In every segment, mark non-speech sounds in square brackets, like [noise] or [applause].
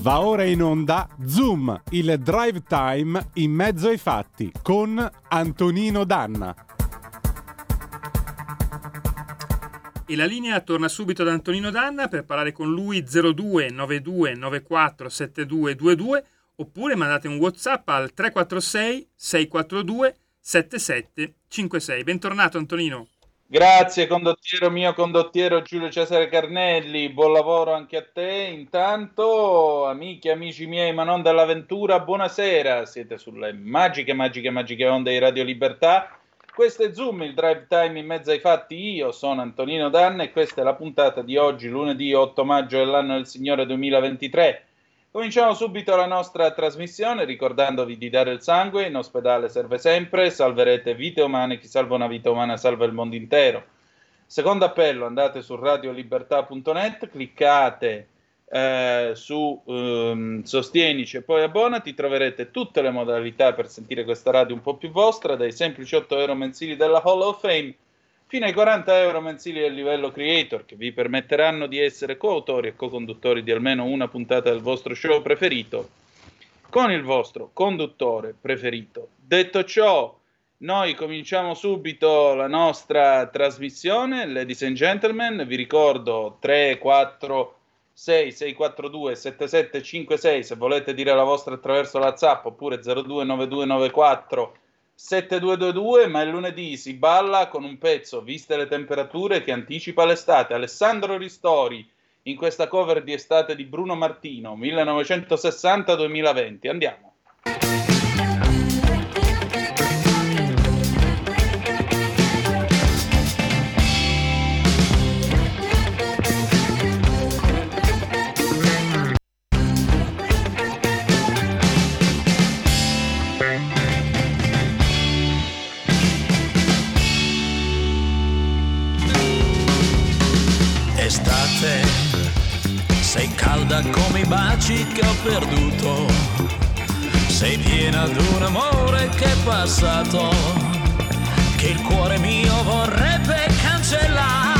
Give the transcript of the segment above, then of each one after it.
Va ora in onda Zoom, il drive time in mezzo ai fatti con Antonino Danna. E la linea torna subito da Antonino Danna per parlare con lui 02 92 94 7222 oppure mandate un WhatsApp al 346 642 7756. Bentornato Antonino. Grazie condottiero mio condottiero Giulio Cesare Carnelli, buon lavoro anche a te. Intanto, amiche amici miei, ma non dell'avventura, buonasera. Siete sulle magiche, magiche, magiche onde di Radio Libertà. Questo è Zoom, il drive time in mezzo ai fatti. Io sono Antonino Danna e questa è la puntata di oggi, lunedì 8 maggio dell'anno del Signore 2023. Cominciamo subito la nostra trasmissione ricordandovi di dare il sangue, in ospedale serve sempre, salverete vite umane, chi salva una vita umana salva il mondo intero. Secondo appello, andate su radiolibertà.net, cliccate eh, su um, Sostienici e poi abbonati, troverete tutte le modalità per sentire questa radio un po' più vostra, dai semplici 8 euro mensili della Hall of Fame fino ai 40 euro mensili del livello creator che vi permetteranno di essere coautori e co-conduttori di almeno una puntata del vostro show preferito con il vostro conduttore preferito. Detto ciò, noi cominciamo subito la nostra trasmissione, ladies and gentlemen, vi ricordo 3, 4, 6, 6, 4, 2, 7, 7, 5, 6 se volete dire la vostra attraverso la zap oppure 029294 7222, ma il lunedì si balla con un pezzo, viste le temperature, che anticipa l'estate. Alessandro Ristori in questa cover di estate di Bruno Martino, 1960-2020. Andiamo. Baci che ho perduto. Sei piena d'un amore che è passato, che il cuore mio vorrebbe cancellare.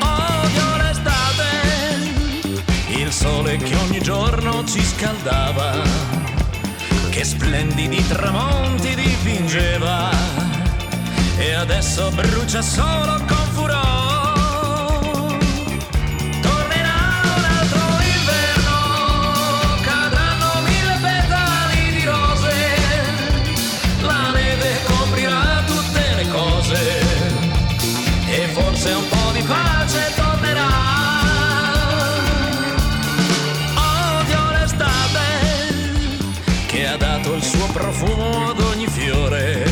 Odio l'estate, il sole che ogni giorno ci scaldava, che splendidi tramonti dipingeva, e adesso brucia solo con furore. Profumo ad ogni fiore,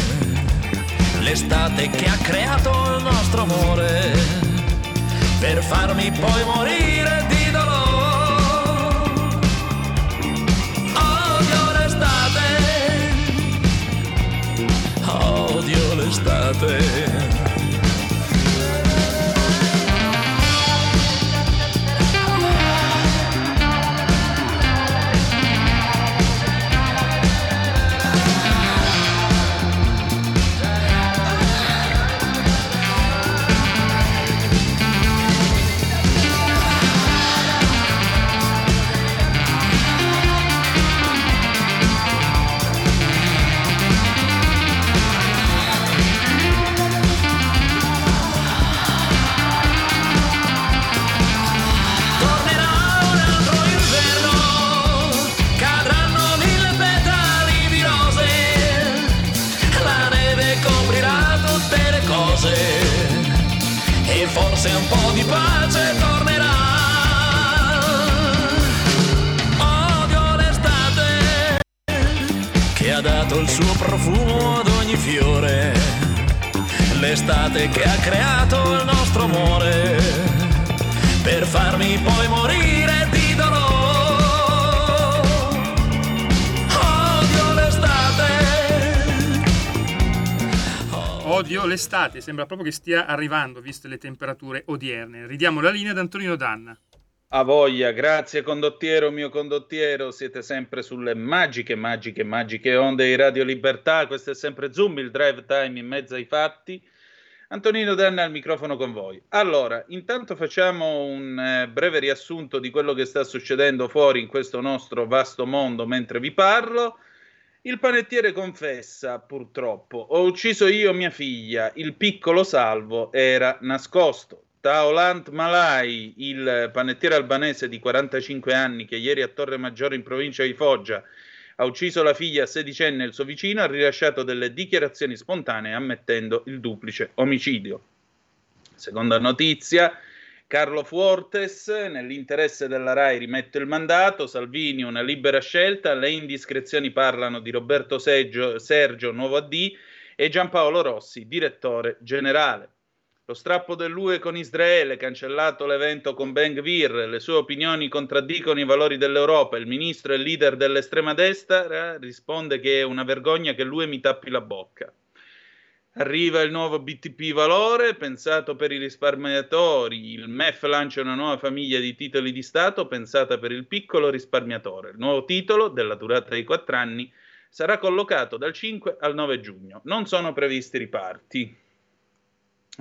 l'estate che ha creato il nostro amore, per farmi poi morire di dolore. Odio l'estate, odio l'estate. L'estate che ha creato il nostro amore per farmi poi morire di dolore. Odio l'estate. Odio l'estate, sembra proprio che stia arrivando, viste le temperature odierne. Ridiamo la linea ad Antonino Danna. A voglia, grazie condottiero, mio condottiero, siete sempre sulle magiche, magiche, magiche onde di Radio Libertà, questo è sempre Zoom, il drive time in mezzo ai fatti. Antonino Danna al microfono con voi. Allora, intanto facciamo un eh, breve riassunto di quello che sta succedendo fuori in questo nostro vasto mondo mentre vi parlo. Il panettiere confessa, purtroppo, ho ucciso io mia figlia, il piccolo salvo era nascosto. Taolant Malai, il panettiere albanese di 45 anni che ieri a Torre Maggiore in provincia di Foggia ha ucciso la figlia sedicenne e il suo vicino, ha rilasciato delle dichiarazioni spontanee ammettendo il duplice omicidio. Seconda notizia, Carlo Fuortes, nell'interesse della RAI rimette il mandato, Salvini una libera scelta, le indiscrezioni parlano di Roberto Seggio, Sergio, nuovo AD, e Giampaolo Rossi, direttore generale. Lo strappo dell'UE con Israele, cancellato l'evento con Ben Gvir, le sue opinioni contraddicono i valori dell'Europa, il ministro e leader dell'estrema destra risponde che è una vergogna che l'UE mi tappi la bocca. Arriva il nuovo BTP valore, pensato per i risparmiatori. Il MEF lancia una nuova famiglia di titoli di Stato pensata per il piccolo risparmiatore. Il nuovo titolo, della durata di quattro anni, sarà collocato dal 5 al 9 giugno. Non sono previsti riparti.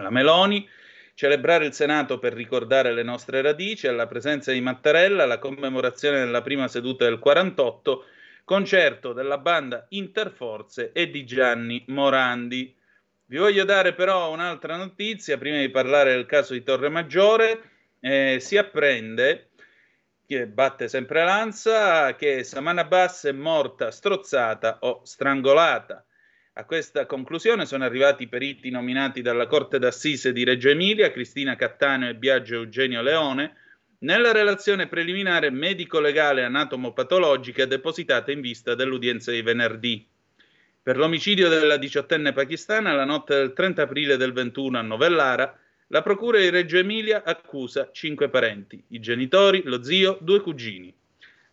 La Meloni, celebrare il Senato per ricordare le nostre radici, alla presenza di Mattarella, la commemorazione della prima seduta del 48, concerto della banda Interforze e di Gianni Morandi. Vi voglio dare però un'altra notizia, prima di parlare del caso di Torre Maggiore, eh, si apprende, che batte sempre l'ansa, che Samana Bass è morta strozzata o strangolata. A questa conclusione sono arrivati i periti nominati dalla Corte d'Assise di Reggio Emilia, Cristina Cattaneo e Biagio Eugenio Leone, nella relazione preliminare medico-legale anatomopatologica depositata in vista dell'udienza di venerdì. Per l'omicidio della diciottenne pakistana, la notte del 30 aprile del 21 a Novellara, la Procura di Reggio Emilia accusa cinque parenti, i genitori, lo zio, due cugini.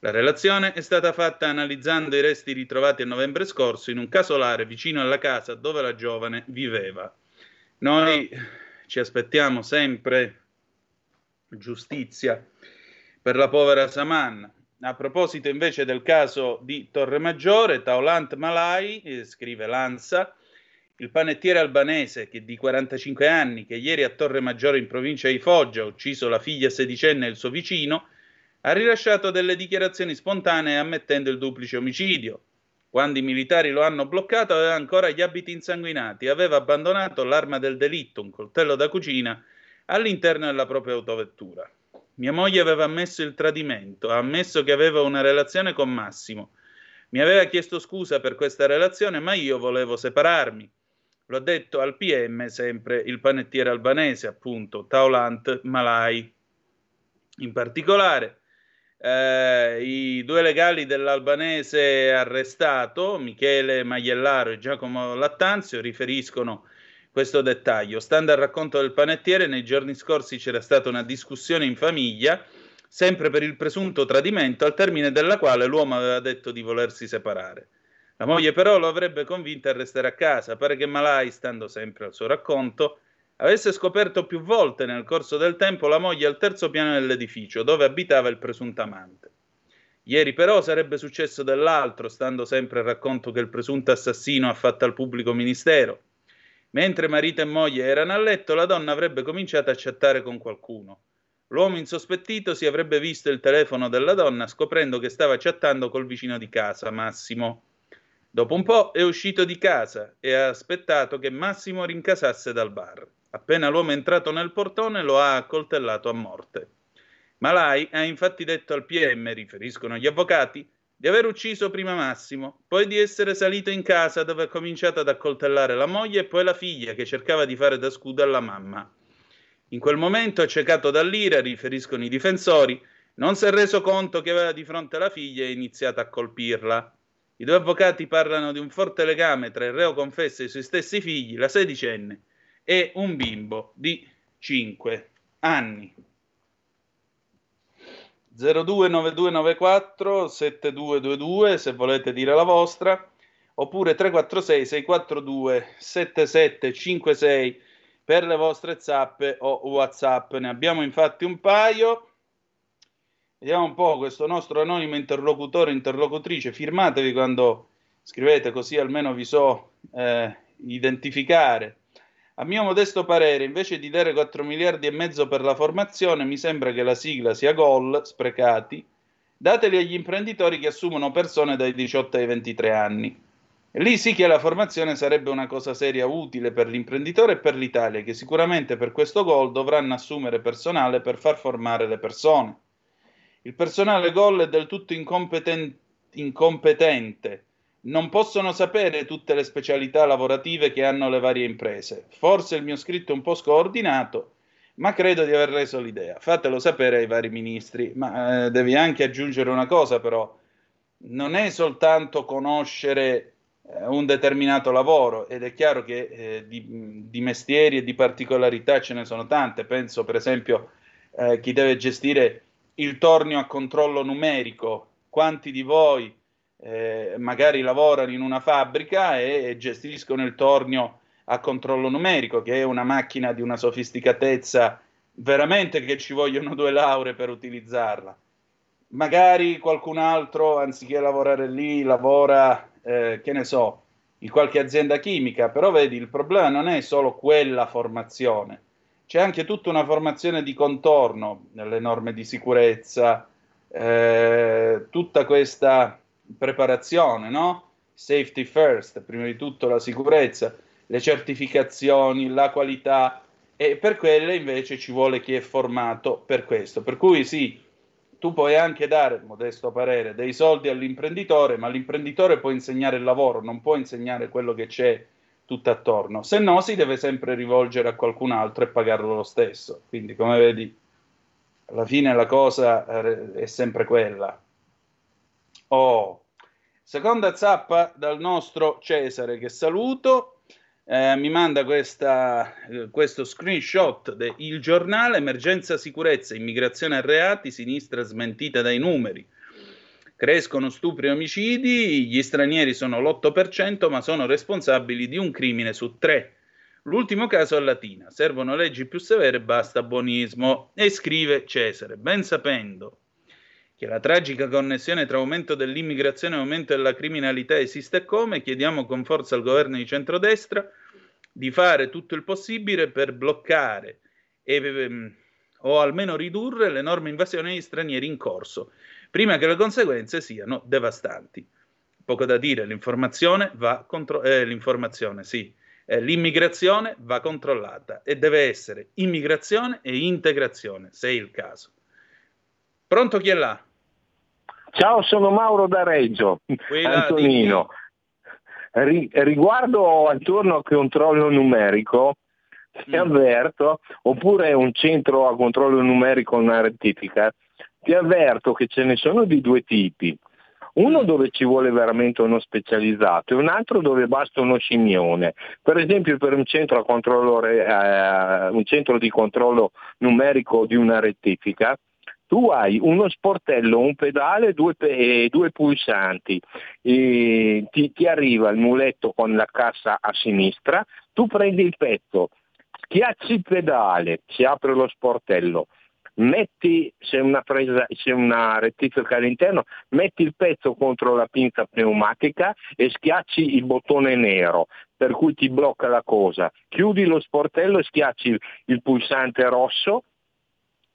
La relazione è stata fatta analizzando i resti ritrovati a novembre scorso in un casolare vicino alla casa dove la giovane viveva. Noi ci aspettiamo sempre giustizia per la povera Saman. A proposito invece del caso di Torre Maggiore, Taulant Malai, eh, scrive Lanza, il panettiere albanese che di 45 anni, che ieri a Torre Maggiore in provincia di Foggia ha ucciso la figlia sedicenne e il suo vicino, ha rilasciato delle dichiarazioni spontanee ammettendo il duplice omicidio. Quando i militari lo hanno bloccato aveva ancora gli abiti insanguinati aveva abbandonato l'arma del delitto, un coltello da cucina, all'interno della propria autovettura. Mia moglie aveva ammesso il tradimento, ha ammesso che aveva una relazione con Massimo. Mi aveva chiesto scusa per questa relazione, ma io volevo separarmi. L'ho detto al PM, sempre il panettiere albanese, appunto, Taulant Malai. In particolare, eh, I due legali dell'albanese arrestato, Michele Magliellaro e Giacomo Lattanzio, riferiscono questo dettaglio. Stando al racconto del panettiere, nei giorni scorsi c'era stata una discussione in famiglia, sempre per il presunto tradimento, al termine della quale l'uomo aveva detto di volersi separare. La moglie però lo avrebbe convinta a restare a casa. Pare che Malai, stando sempre al suo racconto, avesse scoperto più volte nel corso del tempo la moglie al terzo piano dell'edificio dove abitava il presunto amante. Ieri però sarebbe successo dell'altro, stando sempre al racconto che il presunto assassino ha fatto al pubblico ministero. Mentre marito e moglie erano a letto, la donna avrebbe cominciato a chattare con qualcuno. L'uomo insospettito si avrebbe visto il telefono della donna scoprendo che stava chattando col vicino di casa, Massimo. Dopo un po' è uscito di casa e ha aspettato che Massimo rincasasse dal bar. Appena l'uomo è entrato nel portone lo ha accoltellato a morte. Malai ha infatti detto al PM, riferiscono gli avvocati, di aver ucciso prima Massimo, poi di essere salito in casa dove ha cominciato ad accoltellare la moglie e poi la figlia che cercava di fare da scudo alla mamma. In quel momento, accecato dall'ira, riferiscono i difensori, non si è reso conto che aveva di fronte la figlia e ha iniziato a colpirla. I due avvocati parlano di un forte legame tra il reo confesso e i suoi stessi figli, la sedicenne, e un bimbo di 5 anni. 029294 7222 se volete dire la vostra oppure 346 642 7756 per le vostre zappe o whatsapp ne abbiamo infatti un paio Vediamo un po' questo nostro anonimo interlocutore, interlocutrice. Firmatevi quando scrivete, così almeno vi so eh, identificare. A mio modesto parere, invece di dare 4 miliardi e mezzo per la formazione, mi sembra che la sigla sia gol, sprecati, dateli agli imprenditori che assumono persone dai 18 ai 23 anni. Lì sì che la formazione sarebbe una cosa seria utile per l'imprenditore e per l'Italia, che sicuramente per questo gol dovranno assumere personale per far formare le persone. Il personale gol è del tutto incompeten- incompetente, non possono sapere tutte le specialità lavorative che hanno le varie imprese. Forse il mio scritto è un po' scordinato, ma credo di aver reso l'idea. Fatelo sapere ai vari ministri, ma eh, devi anche aggiungere una cosa però, non è soltanto conoscere eh, un determinato lavoro ed è chiaro che eh, di, di, mestieri e di particolarità ce ne sono tante, penso per esempio eh, chi deve gestire il tornio a controllo numerico, quanti di voi eh, magari lavorano in una fabbrica e, e gestiscono il tornio a controllo numerico, che è una macchina di una sofisticatezza veramente che ci vogliono due lauree per utilizzarla. Magari qualcun altro, anziché lavorare lì, lavora, eh, che ne so, in qualche azienda chimica, però vedi, il problema non è solo quella formazione, c'è anche tutta una formazione di contorno nelle norme di sicurezza, eh, tutta questa preparazione, no? Safety first, prima di tutto la sicurezza, le certificazioni, la qualità e per quelle invece ci vuole chi è formato per questo. Per cui sì, tu puoi anche dare, modesto parere, dei soldi all'imprenditore, ma l'imprenditore può insegnare il lavoro, non può insegnare quello che c'è tutto attorno. Se no, si deve sempre rivolgere a qualcun altro e pagarlo lo stesso. Quindi, come vedi, alla fine la cosa eh, è sempre quella. Oh. Seconda zappa dal nostro Cesare che saluto. Eh, mi manda questa, eh, questo screenshot del giornale emergenza sicurezza, immigrazione e reati, sinistra smentita dai numeri. Crescono stupri e omicidi, gli stranieri sono l'8% ma sono responsabili di un crimine su tre. L'ultimo caso a Latina, servono leggi più severe, basta buonismo. E scrive Cesare, ben sapendo che la tragica connessione tra aumento dell'immigrazione e aumento della criminalità esiste come, chiediamo con forza al governo di centrodestra di fare tutto il possibile per bloccare e, ehm, o almeno ridurre l'enorme invasione di stranieri in corso, prima che le conseguenze siano devastanti. Poco da dire, l'informazione va contro- eh, l'informazione, sì, eh, l'immigrazione va controllata e deve essere immigrazione e integrazione, se è il caso. Pronto chi è là? Ciao, sono Mauro da Reggio, Quella Antonino. Ri- riguardo al turno a controllo numerico, ti mm. avverto, oppure un centro a controllo numerico, una rettifica, ti avverto che ce ne sono di due tipi. Uno mm. dove ci vuole veramente uno specializzato e un altro dove basta uno scimmione. Per esempio per un centro, eh, un centro di controllo numerico di una rettifica, tu hai uno sportello, un pedale due, e due pulsanti, e ti, ti arriva il muletto con la cassa a sinistra, tu prendi il pezzo, schiacci il pedale, si apre lo sportello, metti, se una, presa, se una rettifica all'interno, metti il pezzo contro la pinza pneumatica e schiacci il bottone nero, per cui ti blocca la cosa. Chiudi lo sportello e schiacci il pulsante rosso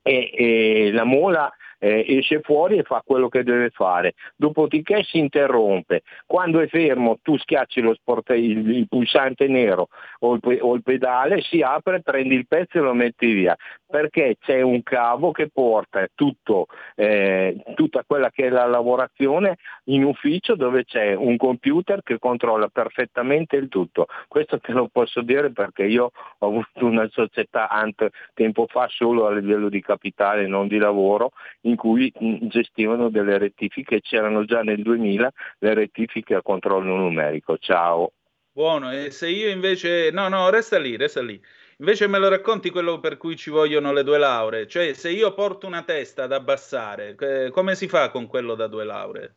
e, e la mola eh, esce fuori e fa quello che deve fare, dopodiché si interrompe. Quando è fermo tu schiacci sport- il, il, pulsante nero o il, o il, pedale, si apre, prendi il pezzo e lo metti via perché c'è un cavo che porta tutto, eh, tutta quella che è la lavorazione in ufficio dove c'è un computer che controlla perfettamente il tutto. Questo te lo posso dire perché io ho avuto una società ante, tempo fa solo a livello di capitale, non di lavoro, in cui gestivano delle rettifiche, c'erano già nel 2000 le rettifiche a controllo numerico. Ciao. Buono, e se io invece... No, no, resta lì, resta lì. Invece me lo racconti quello per cui ci vogliono le due lauree? Cioè, se io porto una testa ad abbassare, eh, come si fa con quello da due lauree?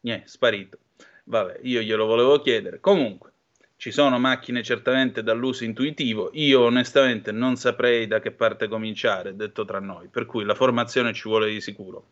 Niente, sparito. Vabbè, io glielo volevo chiedere. Comunque, ci sono macchine certamente dall'uso intuitivo, io onestamente non saprei da che parte cominciare, detto tra noi, per cui la formazione ci vuole di sicuro.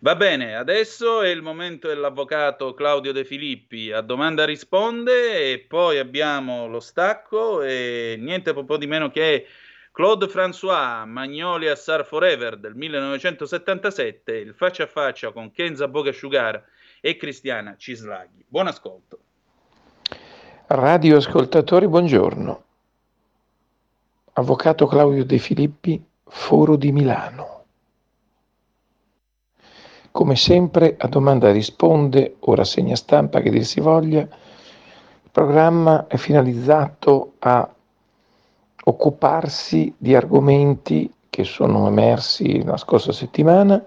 Va bene, adesso è il momento dell'avvocato Claudio De Filippi, a domanda risponde e poi abbiamo lo stacco e niente po' di meno che Claude François Magnolia Sar Forever del 1977, il faccia a faccia con Kenza Bogasciugara e Cristiana Cislaghi. Buon ascolto. Radioascoltatori, buongiorno. Avvocato Claudio De Filippi, Foro di Milano. Come sempre, a domanda risponde o rassegna stampa che dir si voglia, il programma è finalizzato a occuparsi di argomenti che sono emersi la scorsa settimana,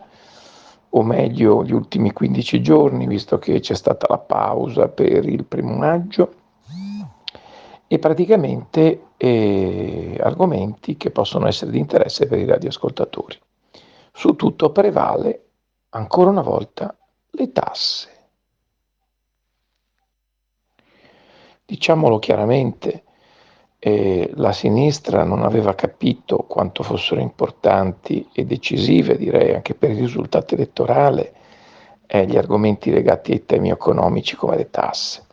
o meglio gli ultimi 15 giorni, visto che c'è stata la pausa per il primo maggio, e praticamente eh, argomenti che possono essere di interesse per i radioascoltatori. Su tutto prevale, ancora una volta, le tasse. Diciamolo chiaramente, eh, la sinistra non aveva capito quanto fossero importanti e decisive, direi anche per il risultato elettorale, eh, gli argomenti legati ai temi economici come le tasse.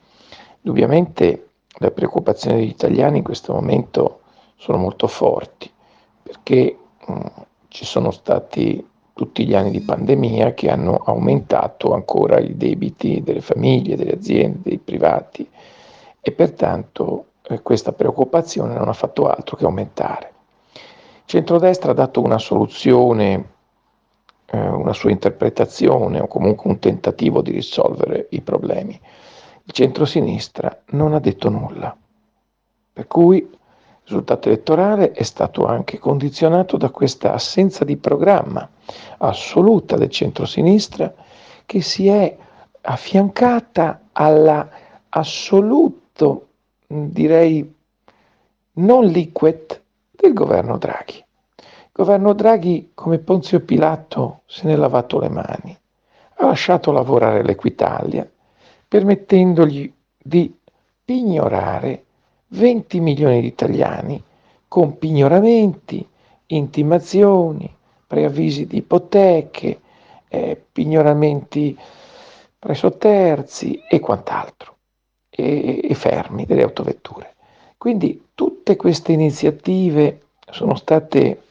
Indubbiamente le preoccupazioni degli italiani in questo momento sono molto forti perché mh, mm, ci sono stati tutti gli anni di pandemia che hanno aumentato ancora i debiti delle famiglie, delle aziende, dei privati e pertanto eh, questa preoccupazione non ha fatto altro che aumentare. Il centrodestra ha dato una soluzione, eh, una sua interpretazione o comunque un tentativo di risolvere i problemi il centro-sinistra non ha detto nulla. Per cui il risultato elettorale è stato anche condizionato da questa assenza di programma assoluta del centro-sinistra che si è affiancata alla assoluto, direi, non liquid del governo Draghi. Il governo Draghi, come Ponzio Pilato, se ne è lavato le mani, ha lasciato lavorare l'Equitalia, permettendogli di pignorare 20 milioni di italiani con pignoramenti, intimazioni, preavvisi di ipoteche, eh, pignoramenti presso terzi e quant'altro, e, e fermi delle autovetture. Quindi tutte queste iniziative sono state,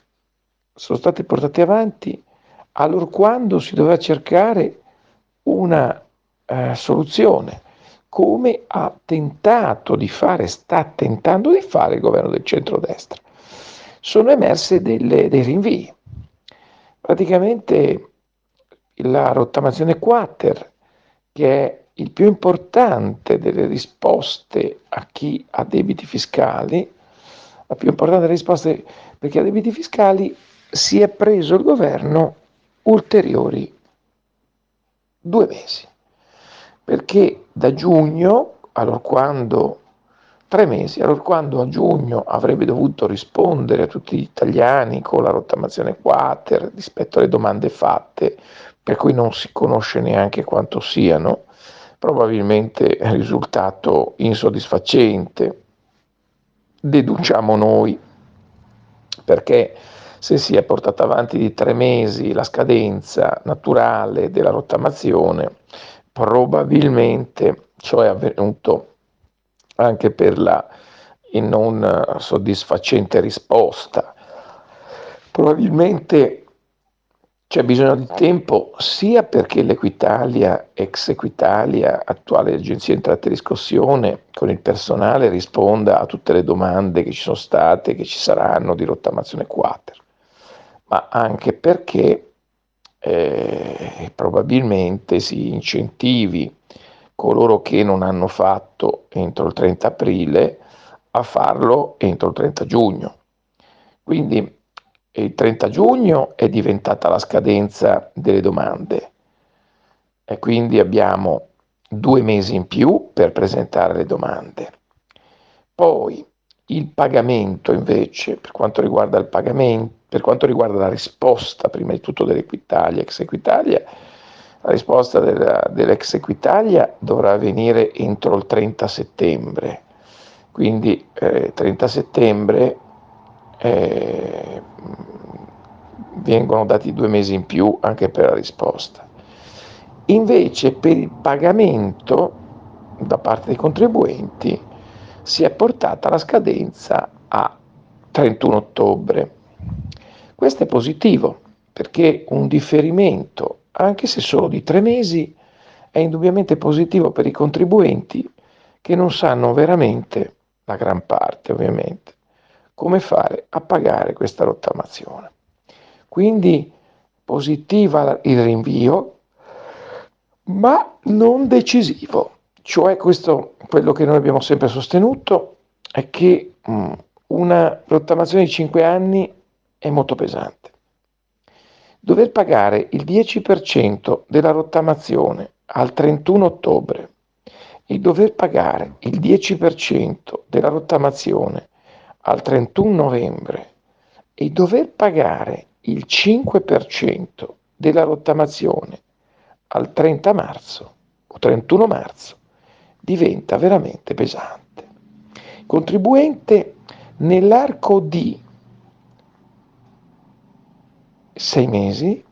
sono state portate avanti allorquando si doveva cercare una eh, soluzione, come ha tentato di fare, sta tentando di fare il governo del centrodestra. Sono emerse delle, dei rinvii. Praticamente la rottamazione quater, che è il più importante delle risposte a chi ha debiti fiscali, la più importante delle risposte per chi ha debiti fiscali, si è preso il governo ulteriori due mesi perché da giugno, allora quando tre mesi, allora quando a giugno avrebbe dovuto rispondere a tutti gli italiani con la rottamazione quater rispetto alle domande fatte, per cui non si conosce neanche quanto siano, probabilmente è risultato insoddisfacente, deduciamo noi, perché se si è portata avanti di tre mesi la scadenza naturale della rottamazione, probabilmente ciò è avvenuto anche per la non soddisfacente risposta. Probabilmente c'è bisogno di tempo sia perché l'Equitalia, ex Equitalia, attuale Agenzia Entrate e Riscossione, con il personale risponda a tutte le domande che ci sono state, che ci saranno di rottamazione quater, ma anche perché eh, probabilmente si incentivi coloro che non hanno fatto entro il 30 aprile a farlo entro il 30 giugno. Quindi il 30 giugno è diventata la scadenza delle domande e quindi abbiamo due mesi in più per presentare le domande. Poi il pagamento invece, per quanto riguarda il pagamento, per quanto riguarda la risposta, prima di tutto dell'Equitalia, ex Equitalia, la risposta della, dell'ex Equitalia dovrà avvenire entro il 30 settembre, quindi eh, 30 settembre eh, vengono dati due mesi in più anche per la risposta. Invece per il pagamento da parte dei contribuenti si è portata la scadenza a 31 ottobre. Questo è positivo perché un differimento, anche se solo di tre mesi, è indubbiamente positivo per i contribuenti che non sanno veramente, la gran parte ovviamente, come fare a pagare questa rottamazione. Quindi positiva il rinvio, ma non decisivo. Cioè questo, quello che noi abbiamo sempre sostenuto, è che mh, mm, una rottamazione di 5 anni è molto pesante. Dover pagare il 10% della rottamazione al 31 ottobre e dover pagare il 10% della rottamazione al 31 novembre e dover pagare il 5% della rottamazione al 30 marzo o 31 marzo diventa veramente pesante. Contribuente nell'arco di sei mesi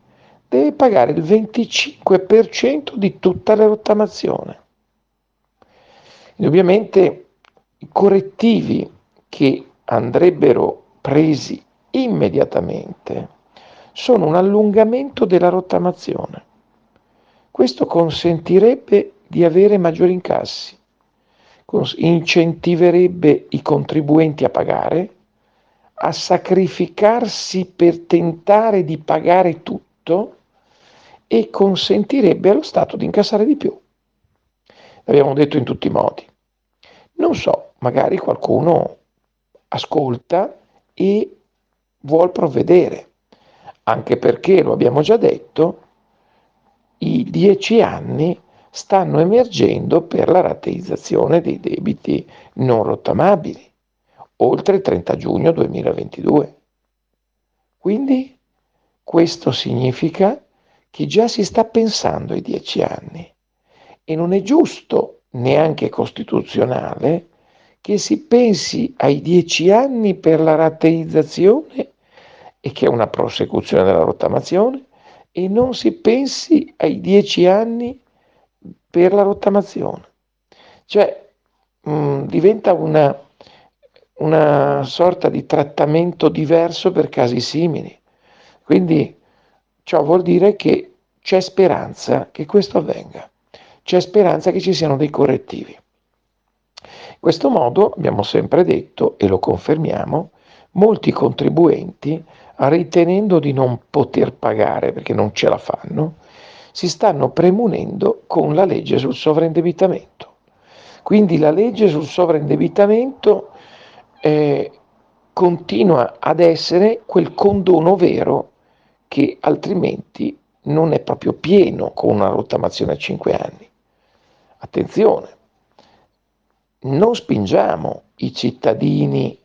deve pagare il 25% di tutta la rottamazione. Indubbiamente i correttivi che andrebbero presi immediatamente sono un allungamento della rottamazione. Questo consentirebbe di avere maggiori incassi, incentiverebbe i contribuenti a pagare, a sacrificarsi per tentare di pagare tutto e consentirebbe allo Stato di incassare di più. L'abbiamo detto in tutti i modi. Non so, magari qualcuno ascolta e vuol provvedere, anche perché, lo abbiamo già detto, i dieci anni stanno emergendo per la rateizzazione dei debiti non rottamabili, oltre il 30 giugno 2022. Quindi questo significa che già si sta pensando ai dieci anni e non è giusto, neanche costituzionale, che si pensi ai dieci anni per la rateizzazione e che è una prosecuzione della rottamazione e non si pensi ai dieci anni per la rottamazione. Cioè mh, diventa una, una sorta di trattamento diverso per casi simili. Quindi ciò vuol dire che c'è speranza che questo avvenga, c'è speranza che ci siano dei correttivi. In questo modo, abbiamo sempre detto e lo confermiamo, molti contribuenti ritenendo di non poter pagare perché non ce la fanno, si stanno premunendo con la legge sul sovraindebitamento. Quindi la legge sul sovraindebitamento eh, continua ad essere quel condono vero che altrimenti non è proprio pieno con una rottamazione a 5 anni. Attenzione, non spingiamo i cittadini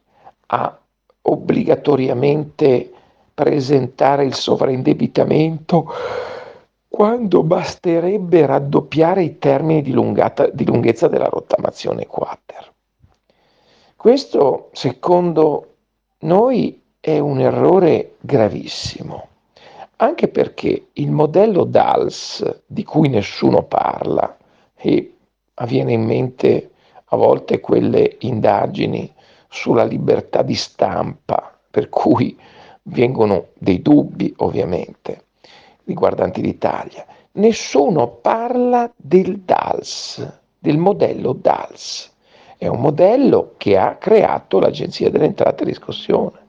a obbligatoriamente presentare il sovraindebitamento quando basterebbe raddoppiare i termini di, lungata, di lunghezza della rottamazione quater. Questo, secondo noi, è un errore gravissimo, anche perché il modello DALS, di cui nessuno parla, e avviene in mente a volte quelle indagini sulla libertà di stampa, per cui vengono dei dubbi ovviamente riguardanti l'Italia. Nessuno parla del DALS, del modello DALS. È un modello che ha creato l'Agenzia delle Entrate e Riscossione.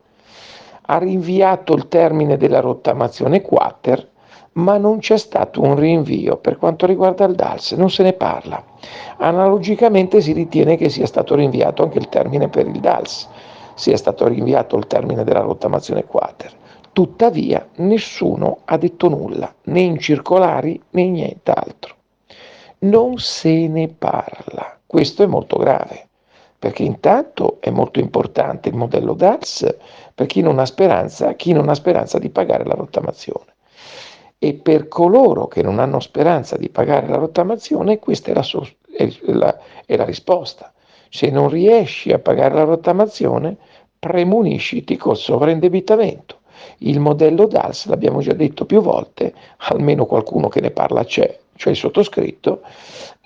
Ha rinviato il termine della rottamazione quater, ma non c'è stato un rinvio per quanto riguarda il DALS, non se ne parla. Analogicamente si ritiene che sia stato rinviato anche il termine per il DALS, sia stato rinviato il termine della rottamazione quater. Tuttavia nessuno ha detto nulla, né in circolari né nient'altro. Non se ne parla. Questo è molto grave, perché intanto è molto importante il modello DAX per chi non ha speranza, chi non ha speranza di pagare la rottamazione. E per coloro che non hanno speranza di pagare la rottamazione, questa è la, è la, è la risposta Se non riesci a pagare la rottamazione, premunisciti col sovraindebitamento. Il modello DALS, l'abbiamo già detto più volte, almeno qualcuno che ne parla c'è, cioè il sottoscritto,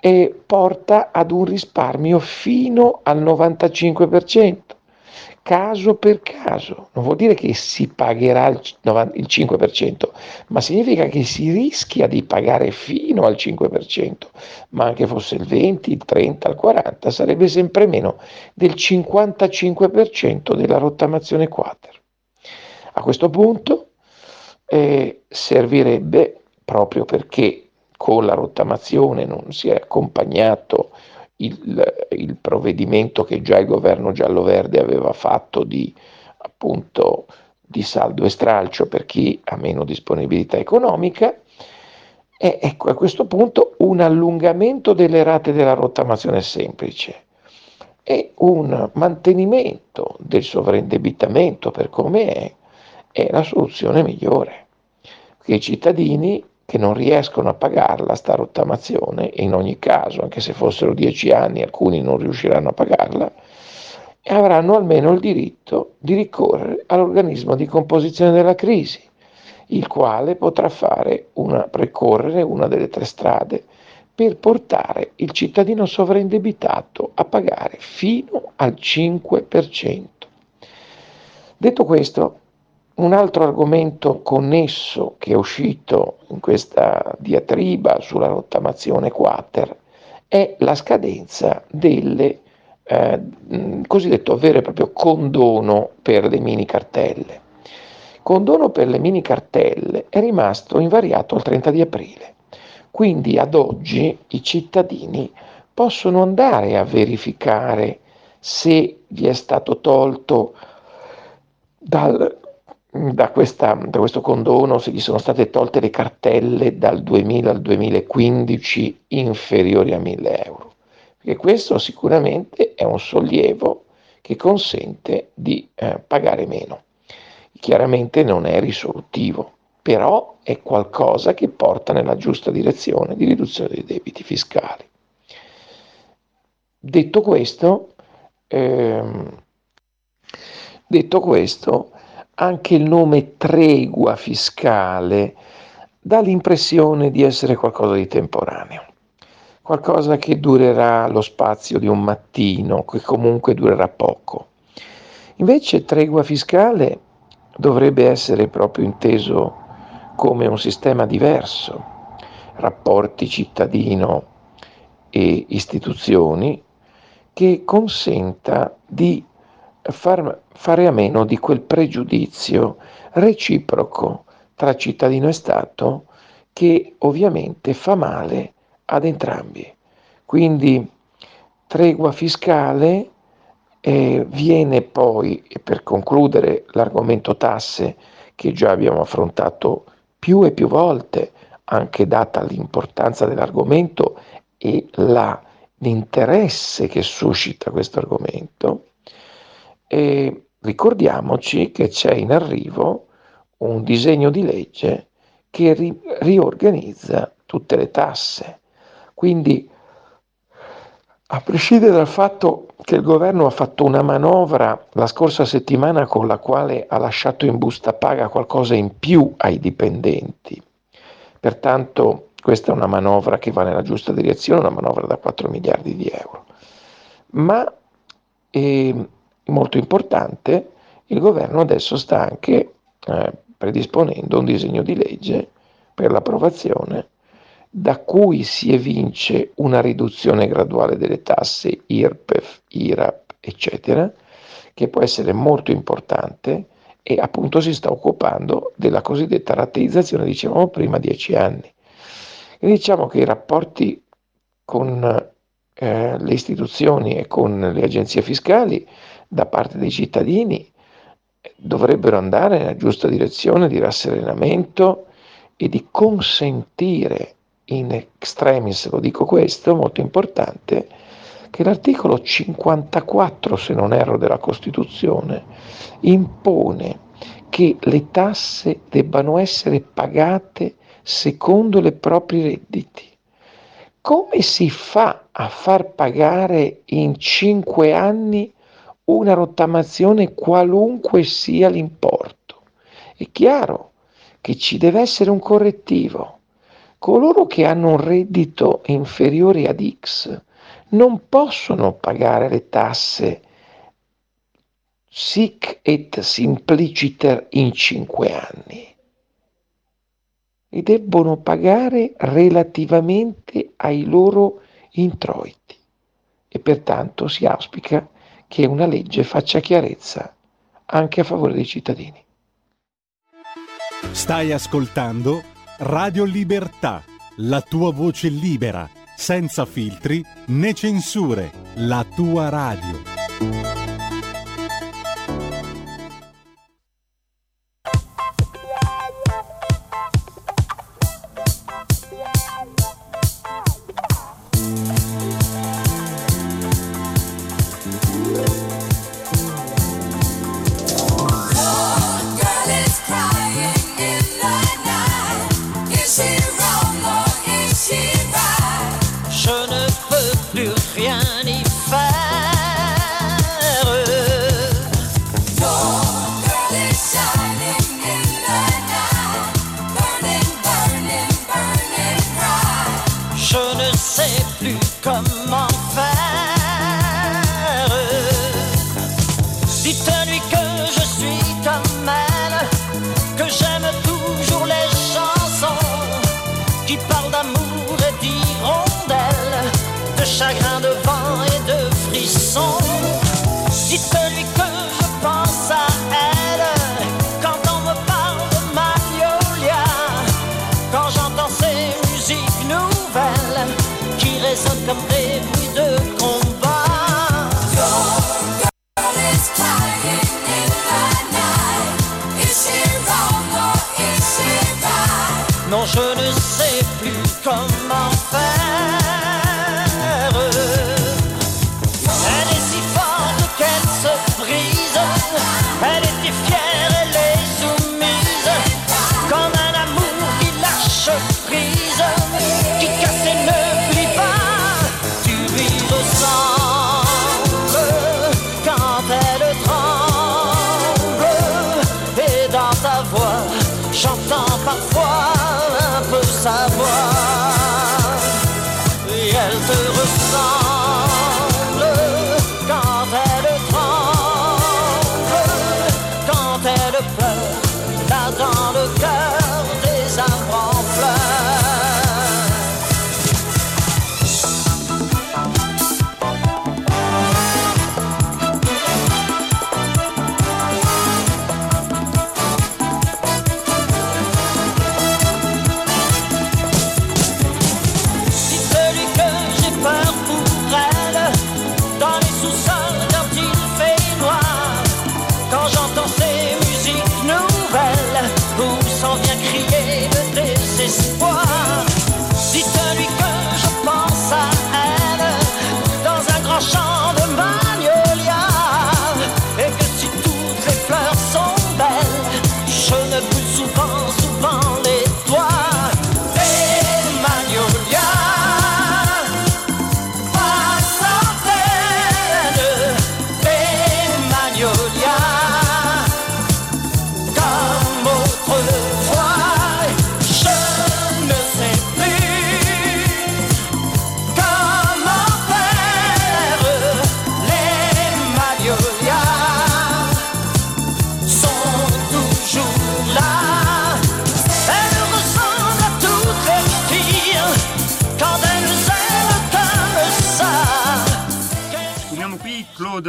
e porta ad un risparmio fino al 95% caso per caso. Non vuol dire che si pagherà il 5%, ma significa che si rischia di pagare fino al 5%, ma anche fosse il 20, il 30, il 40, sarebbe sempre meno del 55% della rottamazione quater. A questo punto eh, servirebbe, proprio perché con la rottamazione non si è accompagnato il, il provvedimento che già il governo giallo-verde aveva fatto di appunto di saldo e stralcio per chi ha meno disponibilità economica. E ecco a questo punto un allungamento delle rate della rottamazione semplice e un mantenimento del sovraindebitamento per come è è la soluzione migliore. Che i cittadini che non riescono a pagarla sta rottamazione e in ogni caso, anche se fossero dieci anni, alcuni non riusciranno a pagarla, e avranno almeno il diritto di ricorrere all'organismo di composizione della crisi, il quale potrà fare una, precorrere una delle tre strade per portare il cittadino sovraindebitato a pagare fino al 5%. Detto questo, un altro argomento connesso che è uscito in questa diatriba sulla rottamazione quater è la scadenza del eh, cosiddetto vero e proprio condono per le mini cartelle. Condono per le mini cartelle è rimasto invariato al 30 di aprile, quindi ad oggi i cittadini possono andare a verificare se vi è stato tolto dal da, questa, da, questo condono se gli sono state tolte le cartelle dal 2000 al 2015 inferiori a 1000 euro. Perché questo sicuramente è un sollievo che consente di eh, pagare meno. Chiaramente non è risolutivo, però è qualcosa che porta nella giusta direzione di riduzione dei debiti fiscali. Detto questo, ehm, detto questo anche il nome tregua fiscale dà l'impressione di essere qualcosa di temporaneo, qualcosa che durerà lo spazio di un mattino, che comunque durerà poco. Invece tregua fiscale dovrebbe essere proprio inteso come un sistema diverso, rapporti cittadino e istituzioni, che consenta di far, fare a meno di quel pregiudizio reciproco tra cittadino e Stato che ovviamente fa male ad entrambi. Quindi tregua fiscale eh, viene poi, per concludere l'argomento tasse che già abbiamo affrontato più e più volte, anche data l'importanza dell'argomento e la, l'interesse che suscita questo argomento, e ricordiamoci che c'è in arrivo un disegno di legge che ri- riorganizza tutte le tasse. Quindi, a prescindere dal fatto che il governo ha fatto una manovra la scorsa settimana con la quale ha lasciato in busta paga qualcosa in più ai dipendenti, pertanto questa è una manovra che va nella giusta direzione, una manovra da 4 miliardi di euro. Ma eh, molto importante, il governo adesso sta anche eh, predisponendo un disegno di legge per l'approvazione da cui si evince una riduzione graduale delle tasse IRPEF, IRAP, eccetera, che può essere molto importante e appunto si sta occupando della cosiddetta rateizzazione, dicevamo prima, dieci anni. E diciamo che i rapporti con eh, le istituzioni e con le agenzie fiscali da parte dei cittadini dovrebbero andare nella giusta direzione di rasserenamento e di consentire in extremis, lo dico questo, molto importante, che l'articolo 54, se non erro, della Costituzione impone che le tasse debbano essere pagate secondo le propri redditi. come si fa a far pagare in cinque anni una rottamazione qualunque sia l'importo? È chiaro che ci deve essere un correttivo. Coloro che hanno un reddito inferiore ad X non possono pagare le tasse sic et simpliciter in cinque anni e debbono pagare relativamente ai loro introiti e pertanto si auspica che una legge faccia chiarezza anche a favore dei cittadini. Stai ascoltando Radio Libertà, la tua voce libera, senza filtri né censure, la tua radio.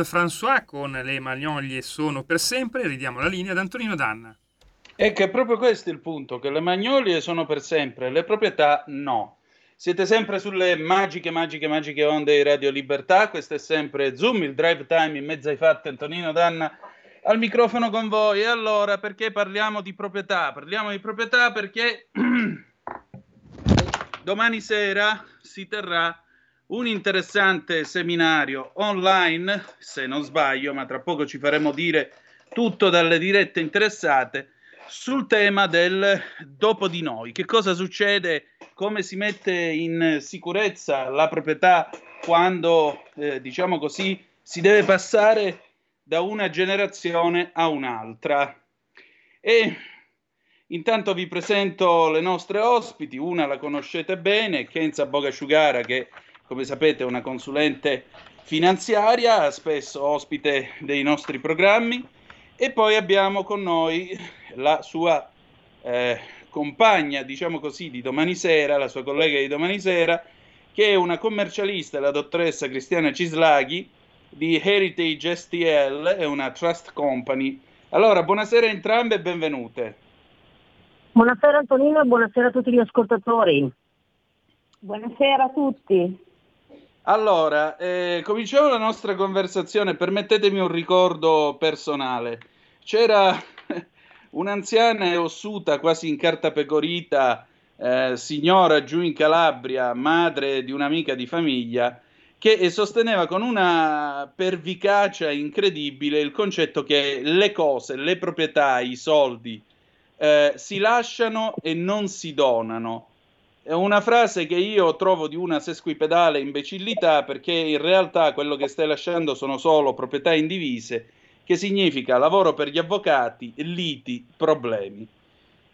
François con le Magnoglie sono per sempre, ridiamo la linea ad Antonino Danna. E che è proprio questo il punto, che le Magnolie sono per sempre, le proprietà no. Siete sempre sulle magiche, magiche, magiche onde di Radio Libertà, questo è sempre Zoom, il drive time in mezzo ai fatti, Antonino Danna al microfono con voi. E allora, perché parliamo di proprietà? Parliamo di proprietà perché [clears throat] domani sera si terrà un interessante seminario online, se non sbaglio, ma tra poco ci faremo dire tutto dalle dirette interessate, sul tema del dopo di noi. Che cosa succede come si mette in sicurezza la proprietà quando, eh, diciamo così, si deve passare da una generazione a un'altra. E intanto vi presento le nostre ospiti, una la conoscete bene, Kenza Bogasciugara che come sapete è una consulente finanziaria, spesso ospite dei nostri programmi e poi abbiamo con noi la sua eh, compagna, diciamo così, di domani sera, la sua collega di domani sera, che è una commercialista, la dottoressa Cristiana Cislaghi di Heritage STL, è una trust company. Allora, buonasera a entrambe e benvenute. Buonasera Antonino e buonasera a tutti gli ascoltatori. Buonasera a tutti. Allora, eh, cominciamo la nostra conversazione. Permettetemi un ricordo personale. C'era [laughs] un'anziana e ossuta, quasi in carta pecorita, eh, signora giù in Calabria, madre di un'amica di famiglia, che sosteneva con una pervicacia incredibile il concetto che le cose, le proprietà, i soldi eh, si lasciano e non si donano. È una frase che io trovo di una sesquipedale imbecillità perché in realtà quello che stai lasciando sono solo proprietà indivise che significa lavoro per gli avvocati, liti, problemi.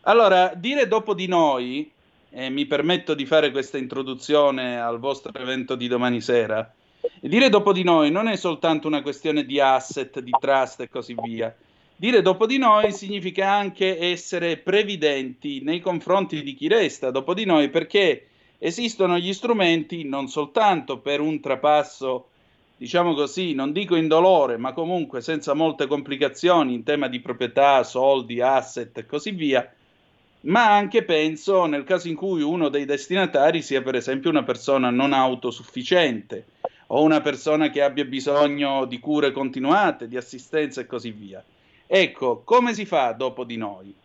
Allora, dire dopo di noi, e mi permetto di fare questa introduzione al vostro evento di domani sera, dire dopo di noi non è soltanto una questione di asset, di trust e così via. Dire dopo di noi significa anche essere previdenti nei confronti di chi resta dopo di noi perché esistono gli strumenti non soltanto per un trapasso diciamo così, non dico indolore, ma comunque senza molte complicazioni in tema di proprietà, soldi, asset e così via, ma anche penso nel caso in cui uno dei destinatari sia per esempio una persona non autosufficiente o una persona che abbia bisogno di cure continuate, di assistenza e così via. Ecco, come si fa dopo di noi?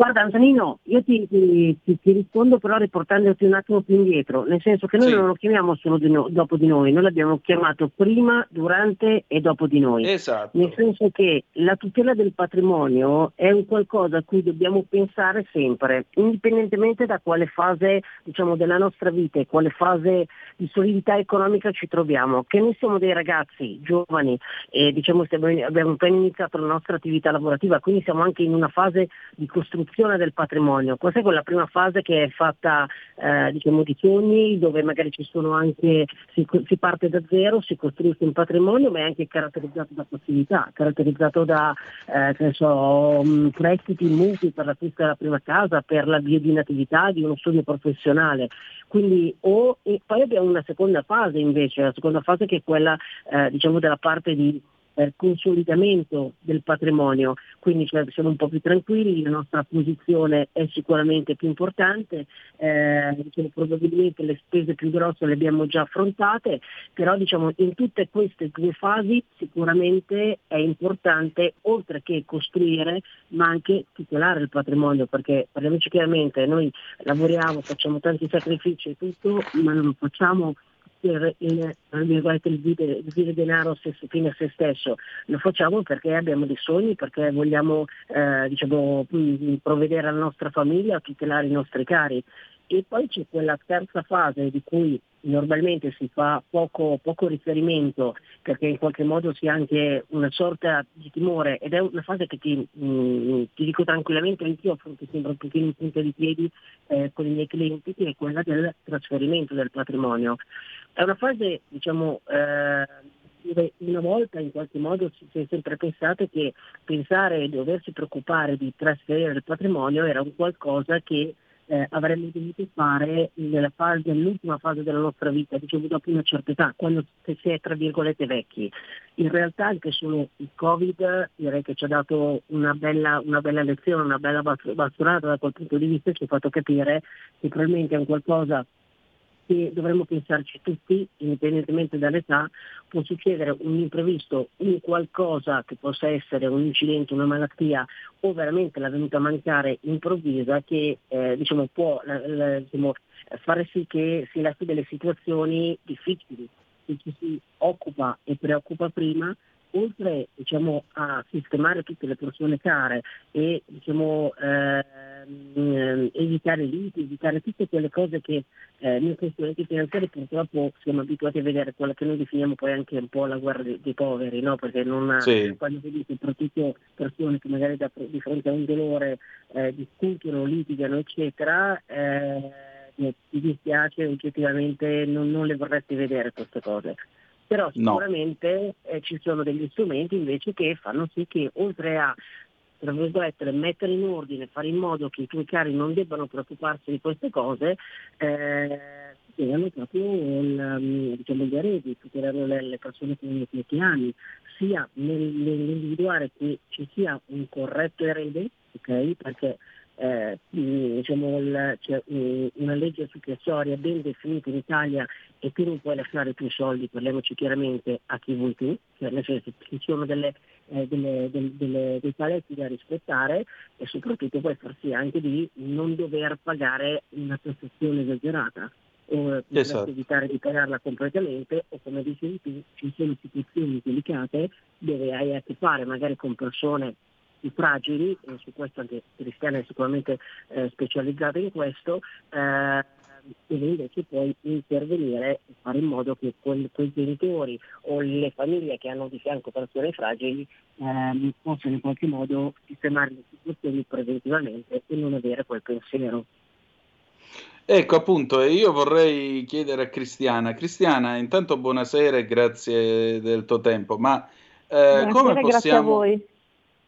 Guarda Antonino, io ti, ti, ti, rispondo però riportandoti un attimo più indietro, nel senso che noi sì. non lo chiamiamo solo di no, dopo di noi, noi l'abbiamo chiamato prima, durante e dopo di noi. Esatto. Nel senso che la tutela del patrimonio è un qualcosa a cui dobbiamo pensare sempre, indipendentemente da quale fase diciamo, della nostra vita e quale fase di solidità economica ci troviamo. Che noi siamo dei ragazzi giovani e diciamo, abbiamo appena iniziato la nostra attività lavorativa, quindi siamo anche in una fase di costruzione costruzione del patrimonio. Questa è quella prima fase che è fatta eh, diciamo, di sogni, dove magari ci sono anche, si, si, parte da zero, si costruisce un patrimonio, ma è anche caratterizzato da passività, caratterizzato da eh, so, mm, prestiti, mutui per l'acquisto della prima casa, per l'avvio di un'attività, di uno studio professionale. Quindi, o, poi abbiamo una seconda fase invece, la seconda fase che è quella eh, diciamo, della parte di eh, consolidamento del patrimonio, quindi cioè, siamo un po' più tranquilli, la nostra posizione è sicuramente più importante, eh, diciamo, probabilmente le spese più grosse le abbiamo già affrontate, però diciamo, in tutte queste due fasi sicuramente è importante oltre che costruire ma anche tutelare il patrimonio, perché parliamoci chiaramente, noi lavoriamo, facciamo tanti sacrifici e tutto, ma non lo facciamo per il, il, il denaro fine a se stesso, lo facciamo perché abbiamo dei sogni, perché vogliamo eh, diciamo, mm, provvedere alla nostra famiglia, tutelare i nostri cari. E poi c'è quella terza fase di cui normalmente si fa poco, poco, riferimento perché in qualche modo si ha anche una sorta di timore ed è una fase che ti, mh, mm, ti dico tranquillamente anch'io che sembra un pochino in punta di piedi eh, con i miei clienti che è quella del trasferimento del patrimonio. È una fase, diciamo, eh, una volta in qualche modo si è sempre pensato che pensare e doversi preoccupare di trasferire il patrimonio era un qualcosa che eh, avremmo dovuto fare nella fase, nell'ultima fase della nostra vita, dicevo dopo una certa età, quando si è tra virgolette vecchi. In realtà anche solo il Covid direi che ci ha dato una bella, una bella lezione, una bella bastonata da quel punto di vista, ci ha fatto capire che probabilmente è un qualcosa che dovremmo pensarci tutti, indipendentemente dall'età, può succedere un imprevisto, un qualcosa che possa essere un incidente, una malattia o veramente la venuta a mancare improvvisa che eh, diciamo, può eh, diciamo, fare sì che si lasci delle situazioni difficili. Se ci si occupa e preoccupa prima, oltre diciamo, a sistemare tutte le persone care e diciamo, ehm, evitare liti, evitare tutte quelle cose che eh, noi consulenti finanziari purtroppo siamo abituati a vedere, quella che noi definiamo poi anche un po' la guerra dei, dei poveri, no? perché non, sì. quando vedi soprattutto persone che magari da, di fronte a un dolore eh, discutono, litigano, eccetera, eh, mi dispiace oggettivamente non, non le vorresti vedere queste cose però sicuramente no. eh, ci sono degli strumenti invece che fanno sì che oltre a tra virgolette, mettere in ordine, fare in modo che i tuoi cari non debbano preoccuparsi di queste cose, eh, proprio il, um, diciamo, gli eredi, tutelare le, le persone che, che ami, sia nell'individuare che ci sia un corretto erede, okay? perché eh, diciamo, il, c'è una legge successoria ben definita in Italia e tu non puoi lasciare tuoi soldi, parliamoci chiaramente, a chi vuoi tu, cioè nel senso ci sono delle, eh, delle, delle, dei paletti da rispettare e soprattutto puoi far sì anche di non dover pagare una tassazione esagerata o esatto. evitare di pagarla completamente o come dicevi tu ci sono situazioni delicate dove hai a che fare magari con persone i fragili, e su questo anche Cristiana è sicuramente eh, specializzata in questo, eh, deve invece poi intervenire e fare in modo che quei, quei, genitori o le famiglie che hanno di fianco persone fragili eh, possano in qualche modo sistemare le situazioni preventivamente e non avere quel pensiero. Ecco appunto, io vorrei chiedere a Cristiana. Cristiana, intanto buonasera e grazie del tuo tempo, ma eh, come possiamo... Grazie a voi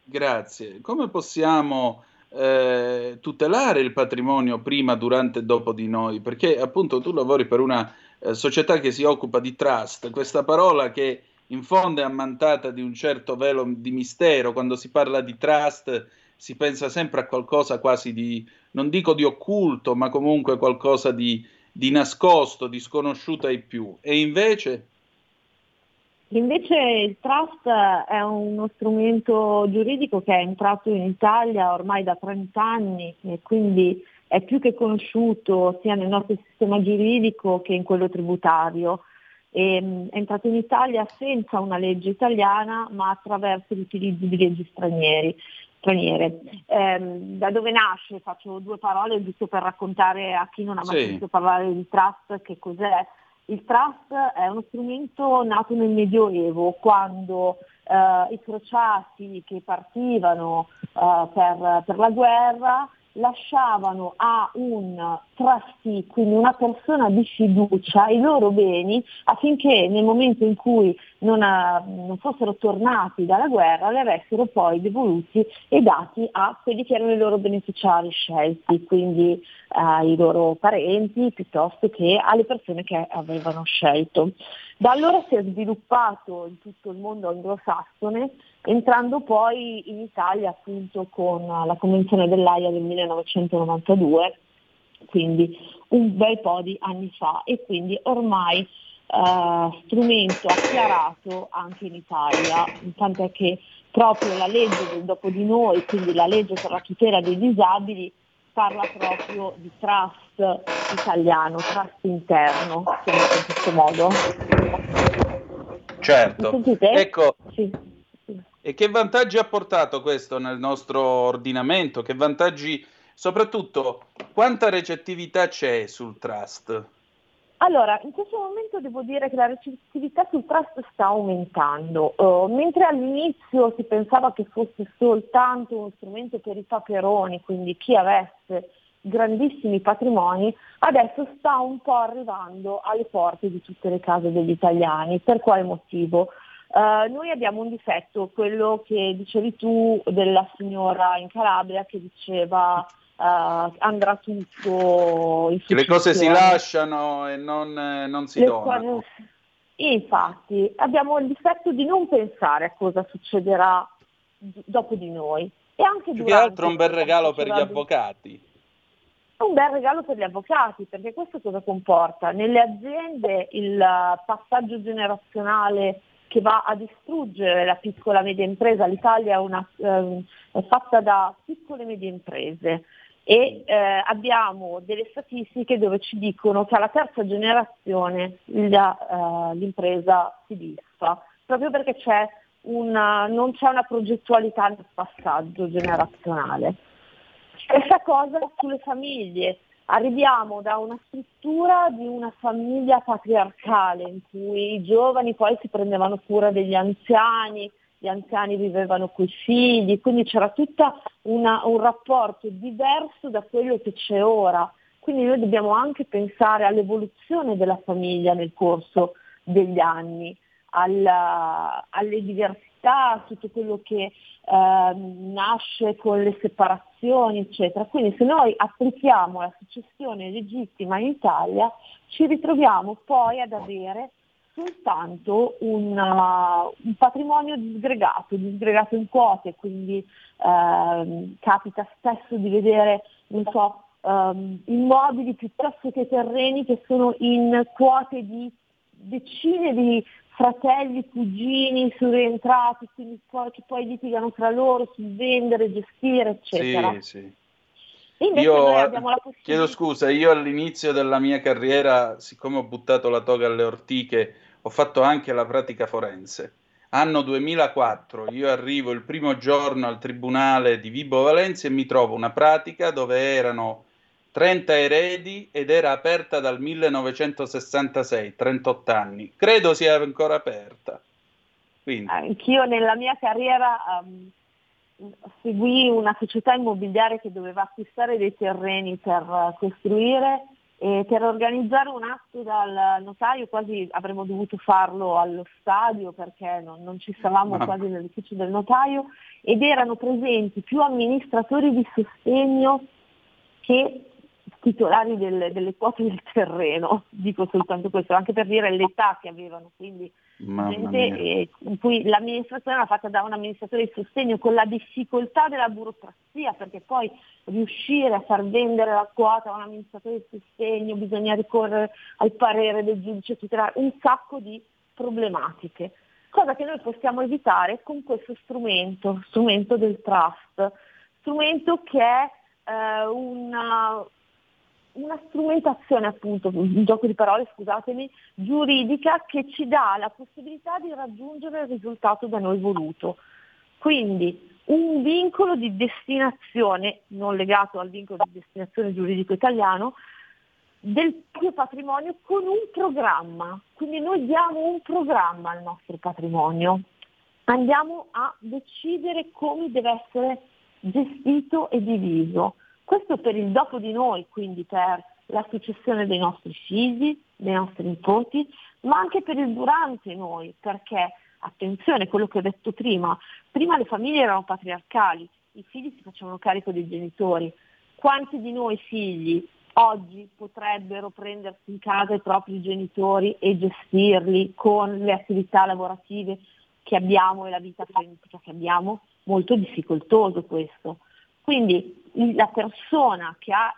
Grazie. Come possiamo eh, tutelare il patrimonio prima, durante e dopo di noi? Perché appunto tu lavori per una eh, società che si occupa di trust, questa parola che in fondo è ammantata di un certo velo di mistero, quando si parla di trust si pensa sempre a qualcosa quasi di, non dico di occulto, ma comunque qualcosa di, di nascosto, di sconosciuto ai più. E invece... Invece il trust è uno strumento giuridico che è entrato in Italia ormai da 30 anni e quindi è più che conosciuto sia nel nostro sistema giuridico che in quello tributario. E, mm, è entrato in Italia senza una legge italiana ma attraverso l'utilizzo di leggi stranieri, straniere. Eh, da dove nasce? Faccio due parole giusto per raccontare a chi non ha mai sì. sentito parlare di trust che cos'è. Il trust è uno strumento nato nel Medioevo, quando eh, i crociati che partivano eh, per, per la guerra lasciavano a un trustee, quindi una persona di fiducia, i loro beni affinché nel momento in cui non, a, non, fossero tornati dalla guerra li avessero poi devoluti e dati a quelli che erano i loro beneficiari scelti, quindi ai loro parenti piuttosto che alle persone che avevano scelto. Da allora si è sviluppato in tutto il mondo anglosassone entrando poi in Italia appunto con la Convenzione dell'AIA del 1992, quindi un bel po' di anni fa e quindi ormai eh, strumento acclarato anche in Italia, tant'è che proprio la legge del dopo di noi, quindi la legge per la tutela dei disabili, parla proprio di trust italiano, trust interno, in questo modo. Certo, ecco, sì. E che vantaggi ha portato questo nel nostro ordinamento? Che vantaggi, soprattutto, quanta recettività c'è sul trust? Allora, in questo momento devo dire che la recettività sul trust sta aumentando, uh, mentre all'inizio si pensava che fosse soltanto uno strumento per i paperoni, quindi chi avesse grandissimi patrimoni, adesso sta un po' arrivando alle porte di tutte le case degli italiani. Per quale motivo? Uh, noi abbiamo un difetto, quello che dicevi tu della signora in Calabria che diceva uh, andrà tutto in Le cose si lasciano e non, eh, non si Le donano. Cose... Infatti abbiamo il difetto di non pensare a cosa succederà dopo di noi. E anche Più che altro un bel regalo per gli avvocati. Un bel regalo per gli avvocati, perché questo cosa comporta? Nelle aziende il passaggio generazionale che va a distruggere la piccola e media impresa. L'Italia è, una, eh, è fatta da piccole e medie imprese e eh, abbiamo delle statistiche dove ci dicono che alla terza generazione la, uh, l'impresa si disfa, proprio perché c'è una, non c'è una progettualità nel passaggio generazionale. Stessa cosa sulle famiglie, arriviamo da una struttura di una famiglia patriarcale in cui i giovani poi si prendevano cura degli anziani, gli anziani vivevano coi figli, quindi c'era tutto un rapporto diverso da quello che c'è ora. Quindi noi dobbiamo anche pensare all'evoluzione della famiglia nel corso degli anni, alla, alle diversità, a tutto quello che eh, nasce con le separazioni, eccetera. Quindi se noi applichiamo la successione legittima in Italia, ci ritroviamo poi ad avere soltanto un, uh, un patrimonio disgregato, disgregato in quote, quindi uh, capita spesso di vedere, non so, um, immobili piuttosto che terreni che sono in quote di decine di fratelli, cugini rientrati, quindi poi, che poi litigano tra loro sul vendere, gestire, eccetera. Sì, sì. Io chiedo scusa, io all'inizio della mia carriera, siccome ho buttato la toga alle ortiche, ho fatto anche la pratica forense. Anno 2004, io arrivo il primo giorno al tribunale di Vibo Valencia e mi trovo una pratica dove erano 30 eredi ed era aperta dal 1966, 38 anni. Credo sia ancora aperta. Quindi. Anch'io nella mia carriera um, seguì una società immobiliare che doveva acquistare dei terreni per uh, costruire e per organizzare un atto dal notaio quasi avremmo dovuto farlo allo stadio perché non, non ci stavamo no. quasi nell'ufficio del notaio ed erano presenti più amministratori di sostegno che titolari del, delle quote del terreno, dico soltanto questo, anche per dire l'età che avevano, quindi gente eh, in cui l'amministrazione era fatta da un amministratore di sostegno con la difficoltà della burocrazia, perché poi riuscire a far vendere la quota a un amministratore di sostegno bisogna ricorrere al parere del giudice tutelare, un sacco di problematiche, cosa che noi possiamo evitare con questo strumento, strumento del trust, strumento che è eh, una, una strumentazione appunto, un gioco di parole, scusatemi, giuridica che ci dà la possibilità di raggiungere il risultato da noi voluto. Quindi un vincolo di destinazione, non legato al vincolo di destinazione giuridico italiano, del proprio patrimonio con un programma. Quindi noi diamo un programma al nostro patrimonio. Andiamo a decidere come deve essere gestito e diviso. Questo per il dopo di noi, quindi per la successione dei nostri figli, dei nostri nipoti, ma anche per il durante noi, perché attenzione, quello che ho detto prima, prima le famiglie erano patriarcali, i figli si facevano carico dei genitori. Quanti di noi figli oggi potrebbero prendersi in casa i propri genitori e gestirli con le attività lavorative che abbiamo e la vita che abbiamo? Molto difficoltoso questo. Quindi la persona che, ha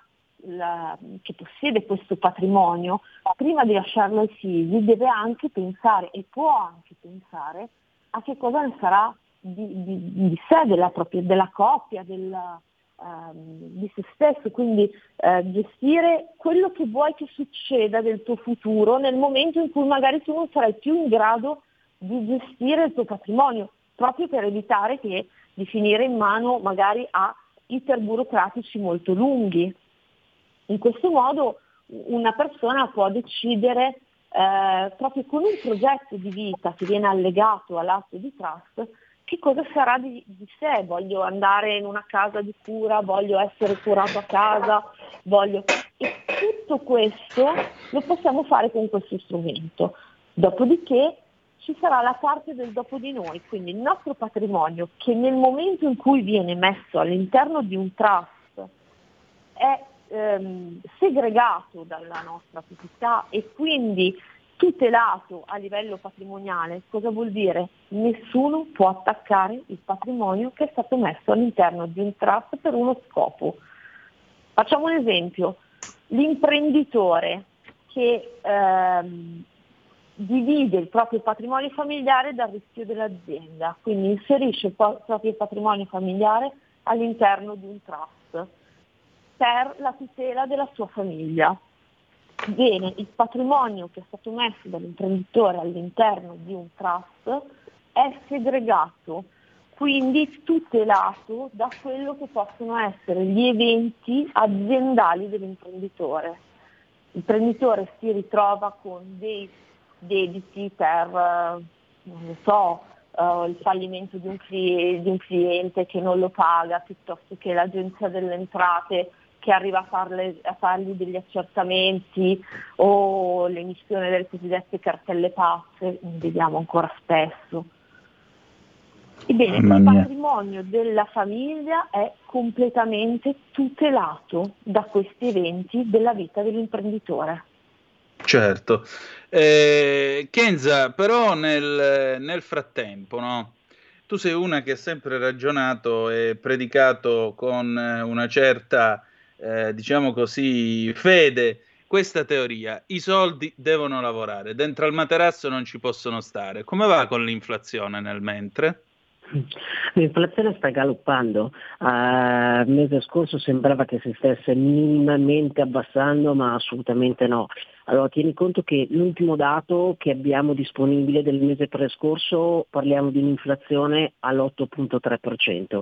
la, che possiede questo patrimonio, prima di lasciarlo ai figli, deve anche pensare e può anche pensare a che cosa ne sarà di, di, di sé, della, propria, della coppia, della, uh, di se stesso, quindi uh, gestire quello che vuoi che succeda del tuo futuro nel momento in cui magari tu non sarai più in grado di gestire il tuo patrimonio, proprio per evitare che, di finire in mano magari a iter burocratici molto lunghi. In questo modo una persona può decidere eh, proprio con un progetto di vita che viene allegato all'atto di trust che cosa sarà di, di, sé, voglio andare in una casa di cura, voglio essere curato a casa, voglio... E tutto questo lo possiamo fare con questo strumento. Dopodiché ci sarà la parte del dopo di noi, quindi il nostro patrimonio che nel momento in cui viene messo all'interno di un trust è ehm, segregato dalla nostra proprietà e quindi tutelato a livello patrimoniale, cosa vuol dire? Nessuno può attaccare il patrimonio che è stato messo all'interno di un trust per uno scopo. Facciamo un esempio, l'imprenditore che ehm, divide il proprio patrimonio familiare dal rischio dell'azienda, quindi inserisce il proprio patrimonio familiare all'interno di un trust per la tutela della sua famiglia. Bene, il patrimonio che è stato messo dall'imprenditore all'interno di un trust è segregato, quindi tutelato da quello che possono essere gli eventi aziendali dell'imprenditore. L'imprenditore si ritrova con dei debiti per, non so, uh, il fallimento di un, cliente, di un cliente che non lo paga, piuttosto che l'agenzia delle entrate che arriva a, farle, a, fargli degli accertamenti o l'emissione delle cosiddette cartelle pazze, vediamo ancora spesso. Ebbene, il patrimonio della famiglia è completamente tutelato da questi eventi della vita dell'imprenditore. Certo. Eh, Kenza, però nel, nel frattempo, no? tu sei una che ha sempre ragionato e predicato con una certa, eh, diciamo così, fede questa teoria. I soldi devono lavorare, dentro al materasso non ci possono stare. Come va con l'inflazione nel mentre? L'inflazione sta galoppando, il mese scorso sembrava che si stesse minimamente abbassando, ma assolutamente no. Allora tieni conto che l'ultimo dato che abbiamo disponibile del mese prescorso parliamo di un'inflazione all'8.3%.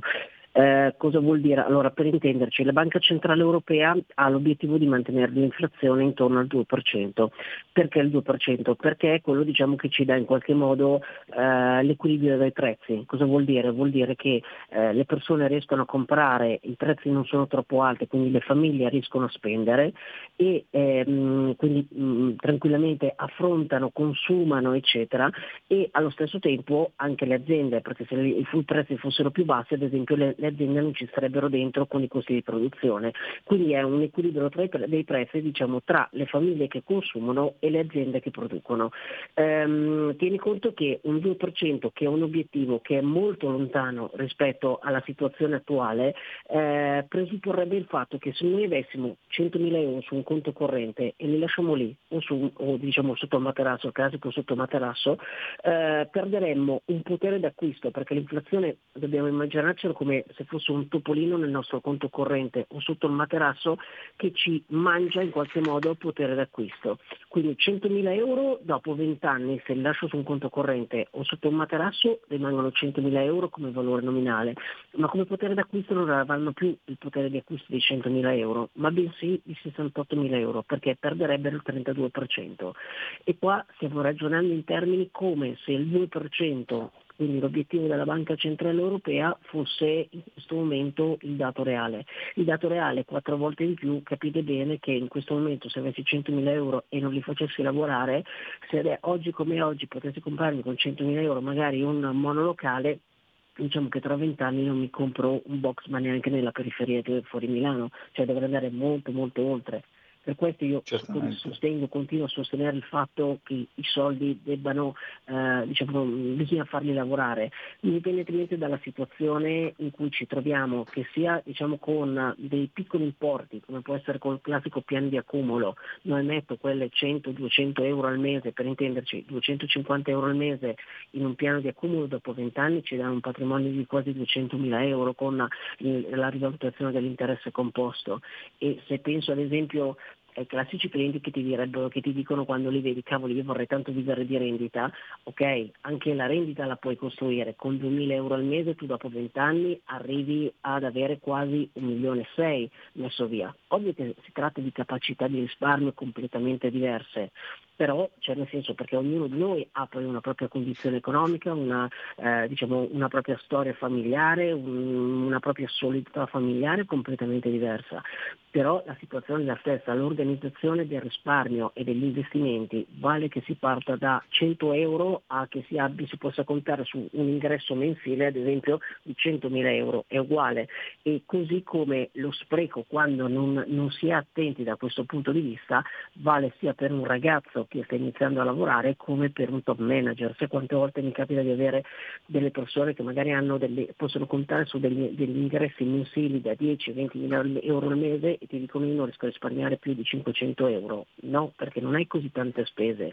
Eh, cosa vuol dire? Allora, per intenderci, la Banca Centrale Europea ha l'obiettivo di mantenere l'inflazione intorno al 2%. Perché il 2%? Perché è quello diciamo, che ci dà in qualche modo eh, l'equilibrio dei prezzi. Cosa vuol dire? Vuol dire che eh, le persone riescono a comprare, i prezzi non sono troppo alti, quindi le famiglie riescono a spendere e ehm, quindi mh, mm, tranquillamente affrontano, consumano, eccetera, e allo stesso tempo anche le aziende, perché se i prezzi fossero più bassi, ad esempio le, le aziende non ci sarebbero dentro con i costi di produzione. Quindi è un equilibrio tra pre- dei prezzi diciamo, tra le famiglie che consumano e le aziende che producono. Ehm, tieni conto che un 2% che è un obiettivo che è molto lontano rispetto alla situazione attuale eh, presupporrebbe il fatto che se noi avessimo 100.000 euro su un conto corrente e li lasciamo lì o, su, o diciamo sotto il materasso, il classico sotto il materasso, eh, perderemmo un potere d'acquisto perché l'inflazione dobbiamo immaginarcelo come se fosse un topolino nel nostro conto corrente o sotto il materasso che ci mangia in qualche modo il potere d'acquisto. Quindi 100.000 euro dopo 20 anni se li lascio su un conto corrente o sotto un materasso rimangono 100.000 euro come valore nominale, ma come potere d'acquisto non avranno più il potere di acquisto di 100.000 euro, ma bensì di 68.000 euro perché perderebbero il 32%. E qua stiamo ragionando in termini come se il 2% quindi l'obiettivo della Banca Centrale Europea fosse in questo momento il dato reale. Il dato reale quattro volte in più, capite bene che in questo momento se avessi 100.000 euro e non li facessi lavorare, se oggi come oggi potessi comprarmi con 100.000 euro magari un monolocale, diciamo che tra vent'anni non mi compro un box ma neanche nella periferia fuori Milano, cioè dovrei andare molto molto oltre. Per questo io sostengo, continuo a sostenere il fatto che i soldi debbano, eh, diciamo, bisogna farli lavorare, indipendentemente dalla situazione in cui ci troviamo, che sia diciamo, con dei piccoli importi, come può essere col classico piano di accumulo, noi metto quelle 100-200 euro al mese, per intenderci 250 euro al mese in un piano di accumulo, dopo 20 anni ci danno un patrimonio di quasi 200 mila euro con la rivalutazione dell'interesse composto. E se penso ad esempio ai classici clienti che ti, direbbero, che ti dicono quando li vedi, cavoli, io vorrei tanto vivere di rendita, ok, anche la rendita la puoi costruire, con 2.000 euro al mese tu dopo 20 anni arrivi ad avere quasi un milione e sei messo via. Ovvio che si tratta di capacità di risparmio completamente diverse, però cioè nel senso perché ognuno di noi ha poi una propria condizione economica, una, eh, diciamo, una propria storia familiare, un, una propria solidità familiare completamente diversa, però la situazione è la stessa, l'organizzazione del risparmio e degli investimenti vale che si parta da 100 euro a che si, abbia, si possa contare su un ingresso mensile ad esempio di 100.000 euro, è uguale. E così come lo spreco quando non, non si è attenti da questo punto di vista vale sia per un ragazzo che sta iniziando a lavorare come per un top manager. Sai quante volte mi capita di avere delle persone che magari delle, possono contare su degli, degli, ingressi mensili da 10-20 mila euro al mese e ti dicono io non riesco a risparmiare più di 500 euro. No, perché non hai così tante spese.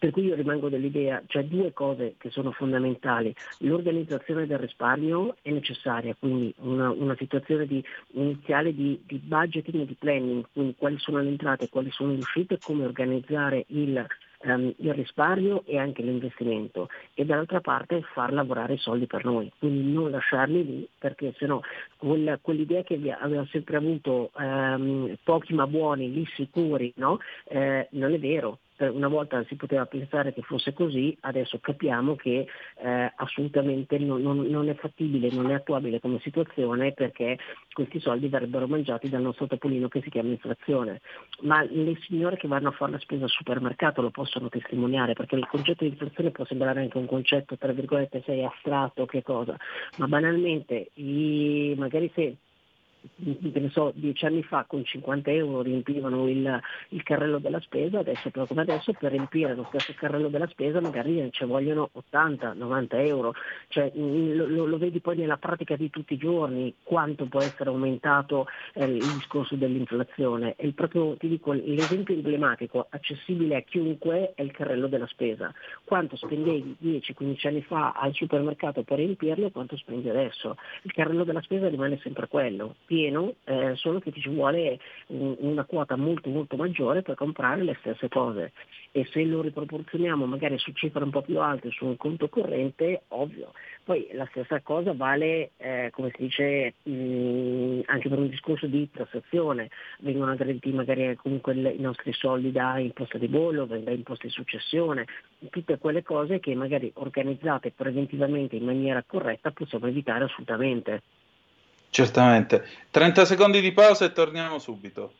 Per cui io rimango dell'idea, cioè due cose che sono fondamentali. L'organizzazione del risparmio è necessaria, quindi una, una situazione di, iniziale di, di budgeting e di planning, quindi quali sono le entrate, quali sono le uscite, come organizzare il ehm, il risparmio e anche l'investimento e dall'altra parte far lavorare i soldi per noi, quindi non lasciarli lì perché sennò quella, quell'idea che abbiamo sempre avuto ehm, pochi ma buoni, lì sicuri, no? eh, non è vero, una volta si poteva pensare che fosse così, adesso capiamo che eh, assolutamente non, non, non, è fattibile, non è attuabile come situazione perché questi soldi verrebbero mangiati dal nostro topolino che si chiama inflazione. Ma le signore che vanno a fare la spesa al supermercato lo possono testimoniare perché il concetto di inflazione può sembrare anche un concetto tra virgolette sei astratto che cosa, ma banalmente i, magari se so, dieci anni fa con 50 euro riempivano il, il carrello della spesa, adesso però come adesso per riempire lo stesso carrello della spesa magari ci vogliono 80-90 euro, cioè, mm, lo, lo, vedi poi nella pratica di tutti i giorni quanto può essere aumentato eh, il discorso dell'inflazione. E proprio, ti dico, l'esempio emblematico, accessibile a chiunque, è il carrello della spesa. Quanto spendevi 10-15 anni fa al supermercato per riempirlo e quanto spendi adesso? Il carrello della spesa rimane sempre quello pieno, eh, solo che ci vuole un, una quota molto molto maggiore per comprare le stesse cose e se lo riproporzioniamo magari su cifre un po' più alte su un conto corrente, ovvio. Poi la stessa cosa vale, eh, come si dice, mh, anche per un discorso di tassazione, vengono aggrediti magari comunque i nostri soldi da imposta di bollo, da imposta di successione, tutte quelle cose che magari organizzate preventivamente in maniera corretta possiamo evitare assolutamente. Certamente. 30 secondi di pausa e torniamo subito.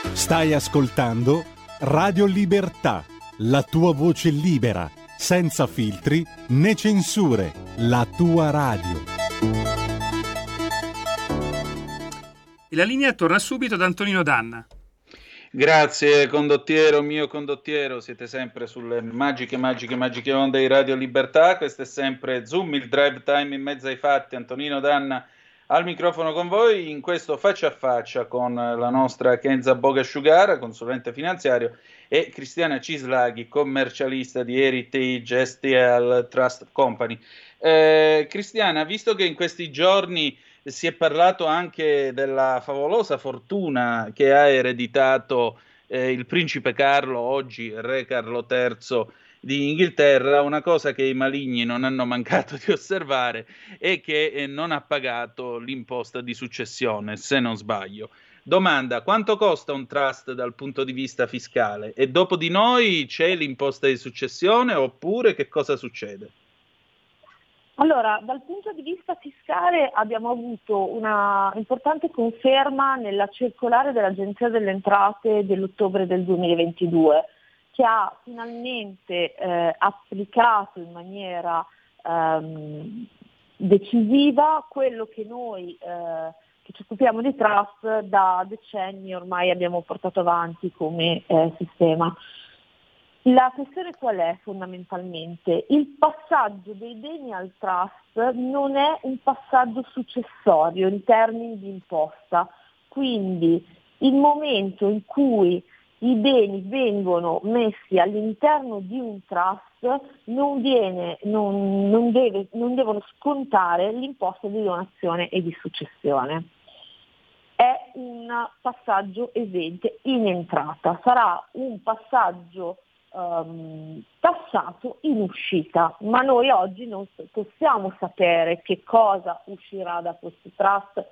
Stai ascoltando Radio Libertà, la tua voce libera, senza filtri né censure, la tua radio. E la linea torna subito ad Antonino Danna. Grazie condottiero, mio condottiero, siete sempre sulle magiche, magiche, magiche onde di Radio Libertà, questo è sempre Zoom, il drive time in mezzo ai fatti, Antonino Danna al microfono con voi in questo faccia a faccia con la nostra Kenza Bogasciugara, consulente finanziario, e Cristiana Cislaghi, commercialista di Heritage STL Trust Company. Eh, Cristiana, visto che in questi giorni si è parlato anche della favolosa fortuna che ha ereditato eh, il principe Carlo, oggi re Carlo III, di Inghilterra, una cosa che i maligni non hanno mancato di osservare è che eh, non ha pagato l'imposta di successione, se non sbaglio. Domanda, quanto costa un trust dal punto di vista fiscale? E dopo di noi c'è l'imposta di successione oppure che cosa succede? Allora, dal punto di vista fiscale abbiamo avuto una importante conferma nella circolare dell'Agenzia delle Entrate dell'ottobre del 2022 che ha finalmente eh, applicato in maniera ehm, decisiva quello che noi eh, che ci occupiamo di trust da decenni ormai abbiamo portato avanti come eh, sistema. La questione qual è fondamentalmente? Il passaggio dei beni al trust non è un passaggio successorio in termini di imposta, quindi il momento in cui i beni vengono messi all'interno di un trust non, viene, non, non, deve, non devono scontare l'imposta di donazione e di successione. È un passaggio esente in entrata, sarà un passaggio um, tassato in uscita, ma noi oggi non possiamo sapere che cosa uscirà da questo trust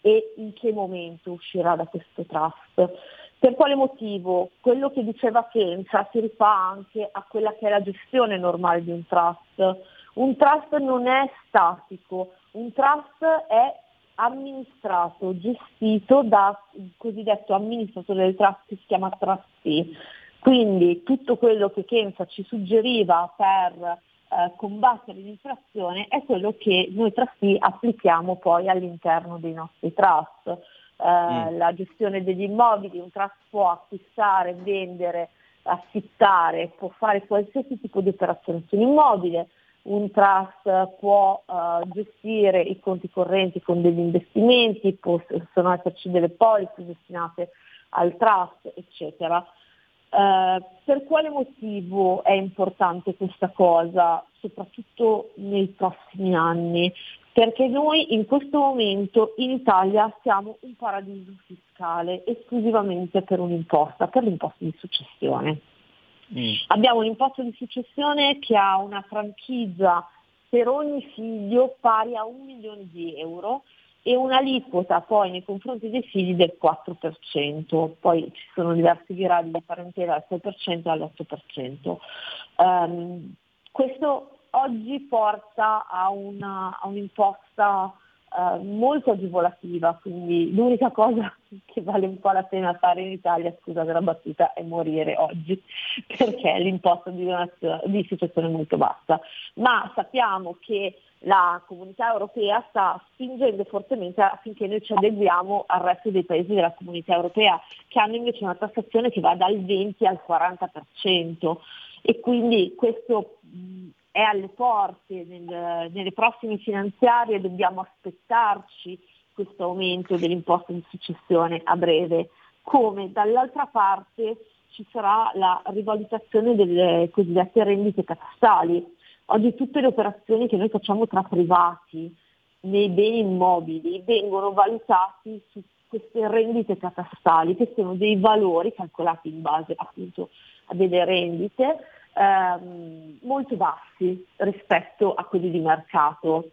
e in che momento uscirà da questo trust. Per quale motivo? Quello che diceva Kenza si rifà anche a quella che è la gestione normale di un trust. Un trust non è statico, un trust è amministrato, gestito da cosiddetto amministratore del trust che si chiama trustee. Quindi tutto quello che Kenza ci suggeriva per eh, combattere l'inflazione è quello che noi trustee applichiamo poi all'interno dei nostri trust mm. la gestione degli immobili, un trust può acquistare, vendere, affittare, può fare qualsiasi tipo di operazione sull'immobile, un trust può uh, gestire i conti correnti con degli investimenti, possono esserci delle polizze destinate al trust, eccetera. Uh, per quale motivo è importante questa cosa, soprattutto nei prossimi anni? Perché noi in questo momento in Italia siamo un paradiso fiscale esclusivamente per un'imposta, per l'imposta di successione. Mm. Abbiamo un'imposta di successione che ha una franchigia per ogni figlio pari a un milione di euro e un'aliquota poi nei confronti dei figli del 4%, poi ci sono diversi gradi di parentela dal 6% all'8%. Um, questo oggi porta a, una, a un'imposta eh, molto agevolativa, quindi l'unica cosa [laughs] che vale un po' la pena fare in Italia, scusate la battuta, è morire oggi, [laughs] perché l'imposta di, di situazione è molto bassa. Ma sappiamo che la comunità europea sta spingendo fortemente affinché noi ci adeguiamo al resto dei paesi della comunità europea, che hanno invece una tassazione che va dal 20 al 40% e quindi questo è alle porte nel, nelle prossime finanziarie, dobbiamo aspettarci questo aumento dell'imposta di successione a breve, come dall'altra parte ci sarà la rivalutazione delle cosiddette rendite catastali. Oggi tutte le operazioni che noi facciamo tra privati nei beni immobili vengono valutati su queste rendite catastali, che sono dei valori calcolati in base appunto a delle rendite ehm, molto bassi rispetto a quelli di mercato,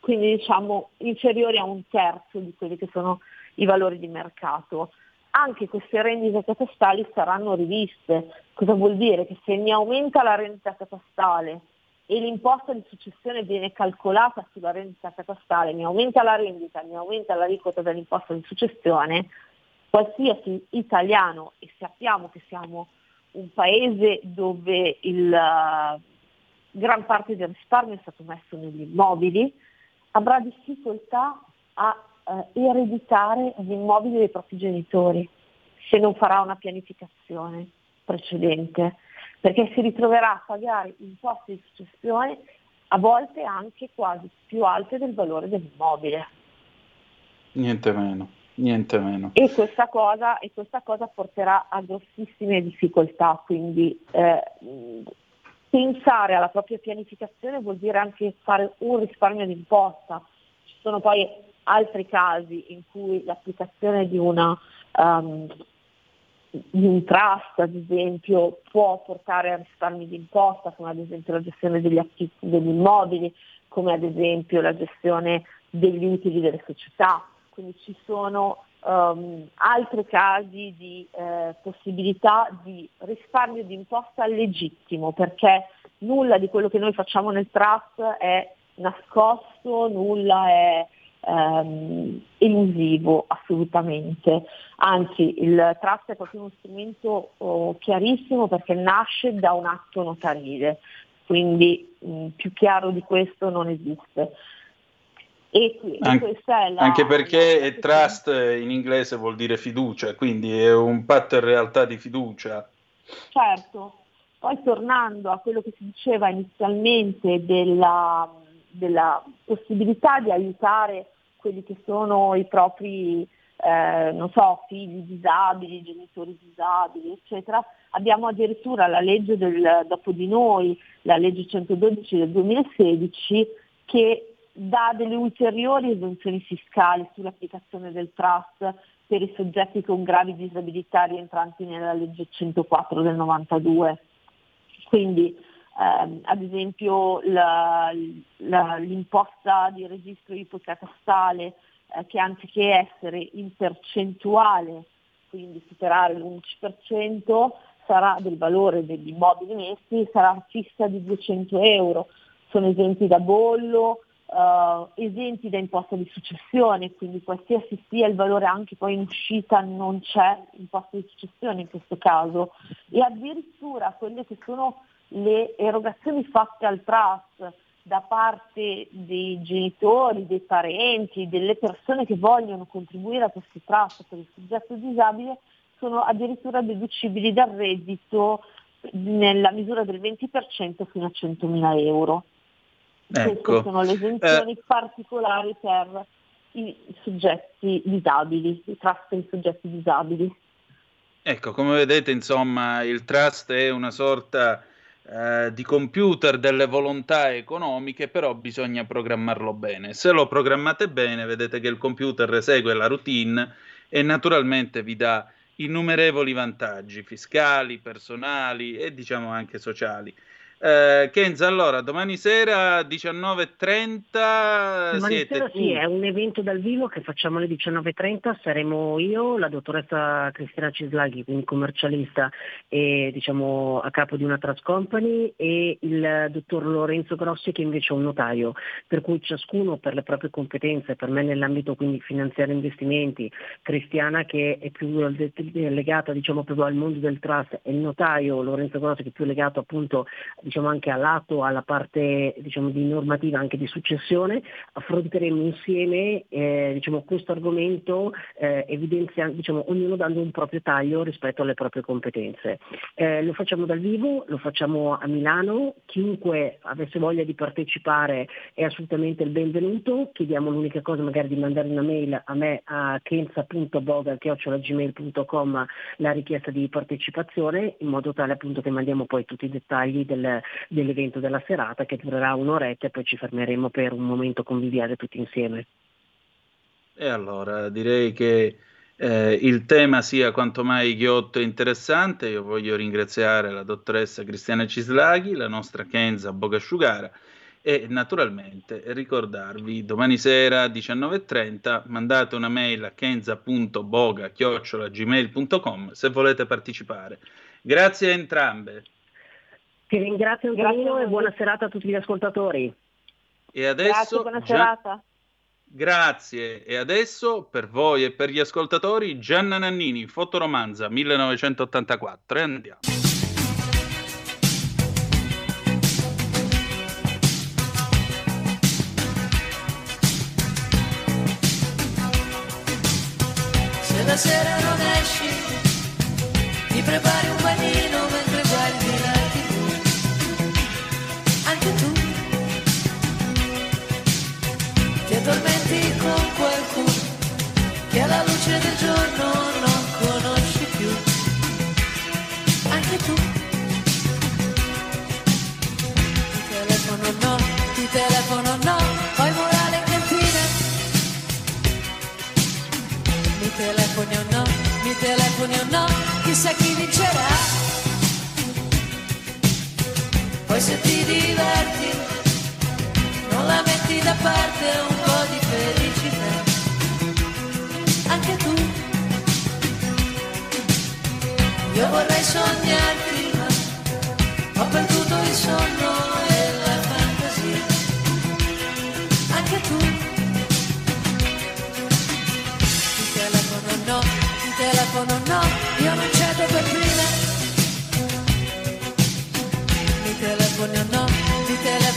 quindi diciamo inferiori a un terzo di quelli che sono i valori di mercato. Anche queste rendite catastali saranno riviste. Cosa vuol dire? Che se mi aumenta la rendita catastale e l'imposta di successione viene calcolata sulla rendita catastale, mi aumenta la rendita, mi aumenta la l'aliquota dell'imposta di successione, qualsiasi italiano, e sappiamo che siamo un paese dove il, uh, gran parte del risparmio è stato messo negli immobili, avrà difficoltà a uh, ereditare gli immobili dei propri genitori se non farà una pianificazione precedente, perché si ritroverà a pagare imposte di successione a volte anche quasi più alte del valore dell'immobile. Niente meno niente meno. E questa cosa, e questa cosa porterà a grossissime difficoltà, quindi eh, pensare alla propria pianificazione vuol dire anche fare un risparmio d'imposta. Ci sono poi altri casi in cui l'applicazione di, una, um, di un trust, ad esempio, può portare a risparmi d'imposta, come ad esempio la gestione degli acquisti degli immobili, come ad esempio la gestione degli utili delle società quindi ci sono um, altri casi di eh, possibilità di risparmio di imposta legittimo, perché nulla di quello che noi facciamo nel trust è nascosto, nulla è ehm, elusivo assolutamente. Anzi, il trust è proprio uno strumento oh, chiarissimo perché nasce da un atto notarile, quindi mh, più chiaro di questo non esiste. E, e anche, la, anche, perché la... trust in inglese vuol dire fiducia, quindi è un patto in realtà di fiducia. Certo, poi tornando a quello che si diceva inizialmente della, della possibilità di aiutare quelli che sono i propri eh, non so, figli disabili, genitori disabili, eccetera, abbiamo addirittura la legge del dopo di noi, la legge 112 del 2016, che dà delle ulteriori esenzioni fiscali sull'applicazione del trust per i soggetti con gravi disabilità rientranti nella legge 104 del 92. Quindi ehm, ad esempio la, la, l'imposta di registro ipocatastale eh, che anziché essere in percentuale, quindi superare l'11% sarà del valore degli immobili messi, sarà fissa di 200 euro, sono esenti da bollo, uh, esenti da imposta di successione, quindi qualsiasi sia il valore anche poi in uscita non c'è imposta di successione in questo caso e addirittura quelle che sono le erogazioni fatte al trust da parte dei genitori, dei parenti, delle persone che vogliono contribuire a questi trust per il soggetto disabile sono addirittura deducibili dal reddito nella misura del 20% fino a 100.000 euro. Ecco. Queste sono le esenzioni eh. particolari per i soggetti disabili, i trust per i soggetti disabili. Ecco, come vedete, insomma, il trust è una sorta eh, di computer delle volontà economiche, però bisogna programmarlo bene. Se lo programmate bene, vedete che il computer esegue la routine e naturalmente vi dà innumerevoli vantaggi fiscali, personali e diciamo anche sociali. Eh, Kenza, allora, domani sera 19.30 domani siete sera, tu. Sì, è un evento dal vivo che facciamo alle 19.30, saremo io, la dottoressa Cristina Cislaghi, quindi commercialista e diciamo a capo di una trust company e il dottor Lorenzo Grossi che invece è un notaio, per cui ciascuno per le proprie competenze, per me nell'ambito quindi finanziare investimenti, Cristiana che è più legata diciamo proprio al mondo del trust e il notaio Lorenzo Grossi che è più legato appunto diciamo anche a lato alla parte diciamo, di normativa anche di successione, affronteremo insieme eh, diciamo, questo argomento eh, evidenziando, diciamo, ognuno dando un proprio taglio rispetto alle proprie competenze. Eh, lo facciamo dal vivo, lo facciamo a Milano, chiunque avesse voglia di partecipare è assolutamente il benvenuto, chiediamo l'unica cosa magari di mandare una mail a me a kenza.boga.gmail.com la richiesta di partecipazione in modo tale appunto che mandiamo poi tutti i dettagli del, dell'evento della serata che durerà un'oretta e poi ci fermeremo per un momento conviviale tutti insieme. E allora direi che eh, il tema sia quanto mai ghiotto e interessante. Io voglio ringraziare la dottoressa Cristiana Cislaghi, la nostra Kenza Bogasciugara e naturalmente ricordarvi domani sera alle 19.30 mandate una mail a kenza.boga.gmail.com se volete partecipare. Grazie a entrambe. Ti ringrazio Antonino e buona serata a tutti gli ascoltatori. E adesso, Grazie, buona serata. Grazie. E adesso per voi e per gli ascoltatori Gianna Nannini, fotoromanza 1984 e andiamo. Se la sera chissà chi vincerà. Poi se ti diverti, non la metti da parte un po' di felicità. Anche tu. Io vorrei sognarti,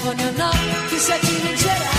mi telefoni o no, chissà chi vincerà. vorrei soltanto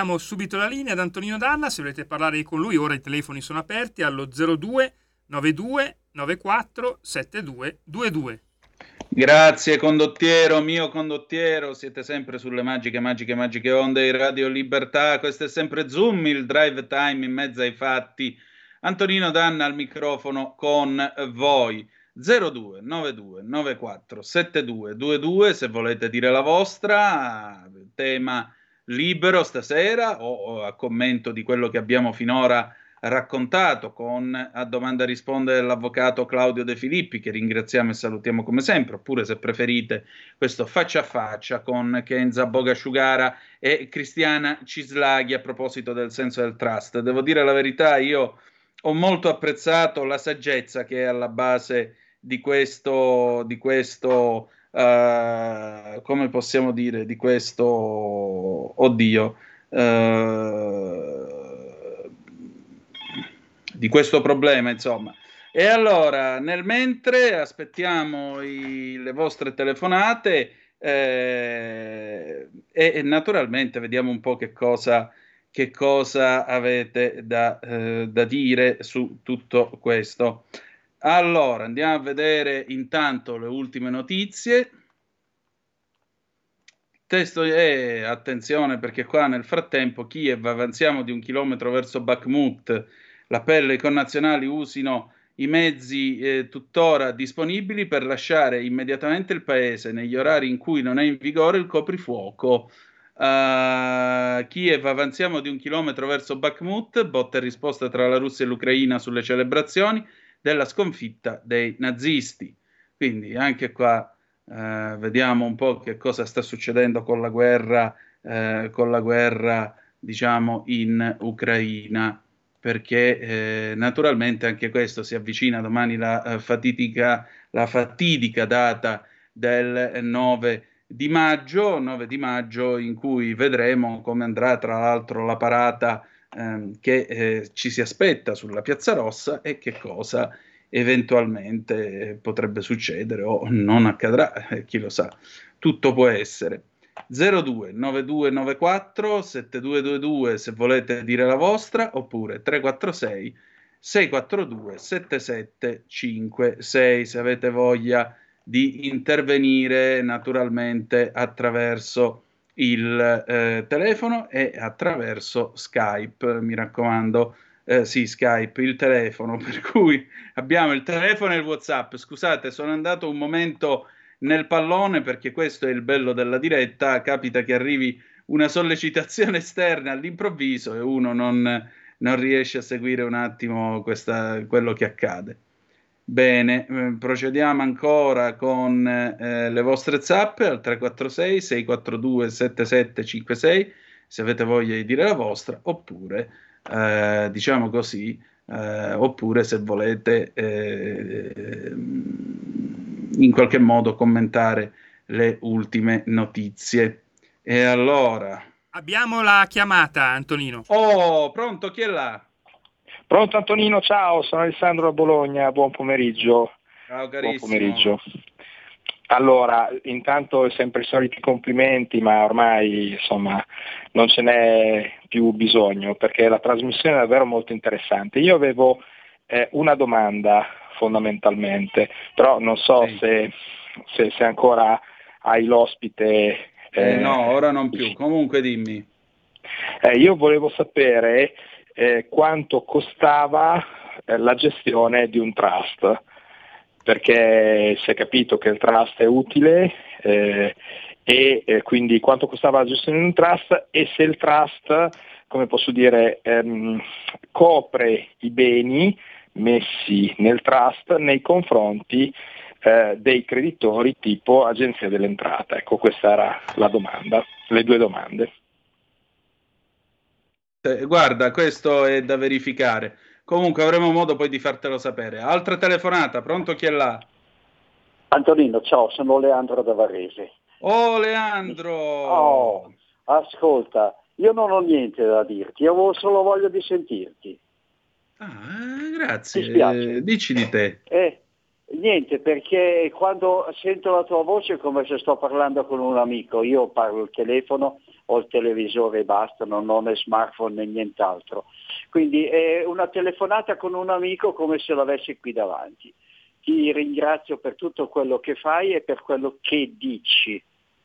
Ridiamo subito la linea ad Antonino Danna, se volete parlare con lui, ora i telefoni sono aperti allo 02 92 94 72 22. Grazie condottiero, mio condottiero, siete sempre sulle magiche, magiche, magiche onde di Radio Libertà, questo è sempre Zoom, il drive time in mezzo ai fatti. Antonino Danna al microfono con voi. 02 92 94 72 22 se volete dire la vostra, tema libero stasera o, o a commento di quello che abbiamo finora raccontato con a domanda risponde l'avvocato Claudio De Filippi che ringraziamo e salutiamo come sempre oppure se preferite questo faccia a faccia con Kenza Bogasciugara e Cristiana Cislaghi a proposito del senso del trust. Devo dire la verità io ho molto apprezzato la saggezza che è alla base di questo di questo eh, come possiamo dire di questo oddio eh, di questo problema, insomma. E allora, nel mentre aspettiamo i- le vostre telefonate eh, e, e naturalmente vediamo un po' che cosa, che cosa avete da, eh, da dire su tutto questo. Allora, andiamo a vedere intanto le ultime notizie. Testo e attenzione perché qua nel frattempo Kiev avanziamo di un chilometro verso Bakhmut. L'appello ai connazionali usino i mezzi eh, tuttora disponibili per lasciare immediatamente il paese negli orari in cui non è in vigore il coprifuoco. Uh, Kiev avanziamo di un chilometro verso Bakhmut, botta e risposta tra la Russia e l'Ucraina sulle celebrazioni della sconfitta dei nazisti. Quindi anche qua eh, vediamo un po' che cosa sta succedendo con la guerra, eh, con la guerra diciamo in Ucraina perché eh, naturalmente anche questo si avvicina domani la, eh, fatidica, la fatidica data del 9 di maggio, 9 di maggio in cui vedremo come andrà tra l'altro la parata ehm, che eh, ci si aspetta sulla Piazza Rossa e che cosa eventualmente potrebbe succedere o non accadrà, eh, chi lo sa, tutto può essere. 02 9294 7222 se volete dire la vostra oppure 346 642 7756 se avete voglia di intervenire naturalmente attraverso il eh, telefono e attraverso Skype, mi raccomando, eh, sì, Skype, il telefono, [laughs] per cui abbiamo il telefono e il WhatsApp. Scusate, sono andato un momento nel pallone perché questo è il bello della diretta, capita che arrivi una sollecitazione [laughs] esterna all'improvviso e uno non, non riesce a seguire un attimo questa, quello che accade. Bene, eh, procediamo ancora con eh, le vostre zappe al 346 642 7756 se avete voglia di dire la vostra oppure eh, diciamo così eh, oppure se volete eh, in qualche modo commentare le ultime notizie. E allora Abbiamo la chiamata, Antonino. Oh, pronto, chi è là? Pronto Antonino, ciao, sono Alessandro da Bologna, buon pomeriggio. Ciao Buon carissimo. pomeriggio. Allora, intanto sempre i soliti complimenti, ma ormai insomma non ce n'è più bisogno perché la trasmissione è davvero molto interessante. Io avevo eh, una domanda fondamentalmente, però non so sì. se, se, se, ancora hai l'ospite. Eh, eh, no, ora non più, comunque dimmi. Eh, io volevo sapere eh, quanto costava eh, la gestione di un trust perché si è capito che il trust è utile eh, e eh, quindi quanto costava la gestione di un trust e se il trust, come posso dire, ehm, copre i beni messi nel trust nei confronti eh, dei creditori tipo agenzia dell'entrata. Ecco, questa era la domanda, le due domande. Eh, guarda, questo è da verificare. Comunque avremo modo poi di fartelo sapere. Altra telefonata, pronto chi è là? Antonino, ciao, sono Leandro da Varese. Oh Leandro! Oh, ascolta, io non ho niente da dirti, avevo solo voglia di sentirti. Ah, grazie. Spiace. dici di te. Eh, niente, perché quando sento la tua voce è come se sto parlando con un amico. Io parlo al telefono, ho il televisore e basta, non ho né smartphone né nient'altro. Quindi è una telefonata con un amico come se l'avessi qui davanti. Ti ringrazio per tutto quello che fai e per quello che dici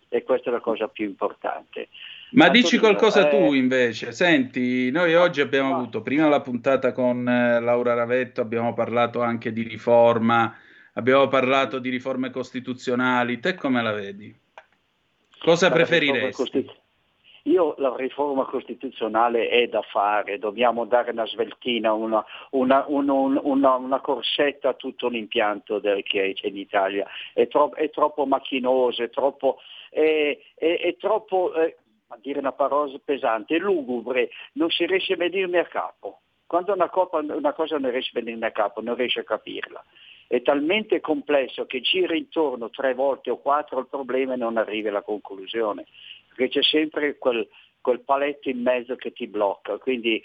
e questa è la cosa più importante. Ma dici qualcosa eh... tu invece, senti, noi oggi abbiamo no. avuto prima la puntata con eh, Laura Ravetto, abbiamo parlato anche di riforma, abbiamo parlato di riforme costituzionali, te come la vedi? Cosa la preferiresti? Io la riforma costituzionale è da fare, dobbiamo dare una sveltina, una, una, una, una corsetta a tutto l'impianto del, che c'è in Italia. È, tro, è troppo macchinoso, è troppo, è, è, è troppo eh, a dire una parola pesante, lugubre, non si riesce a venirne a capo. Quando una, copa, una cosa non riesce a venirne a capo, non riesce a capirla. È talmente complesso che gira intorno tre volte o quattro il problema e non arrivi alla conclusione perché c'è sempre quel, quel paletto in mezzo che ti blocca, quindi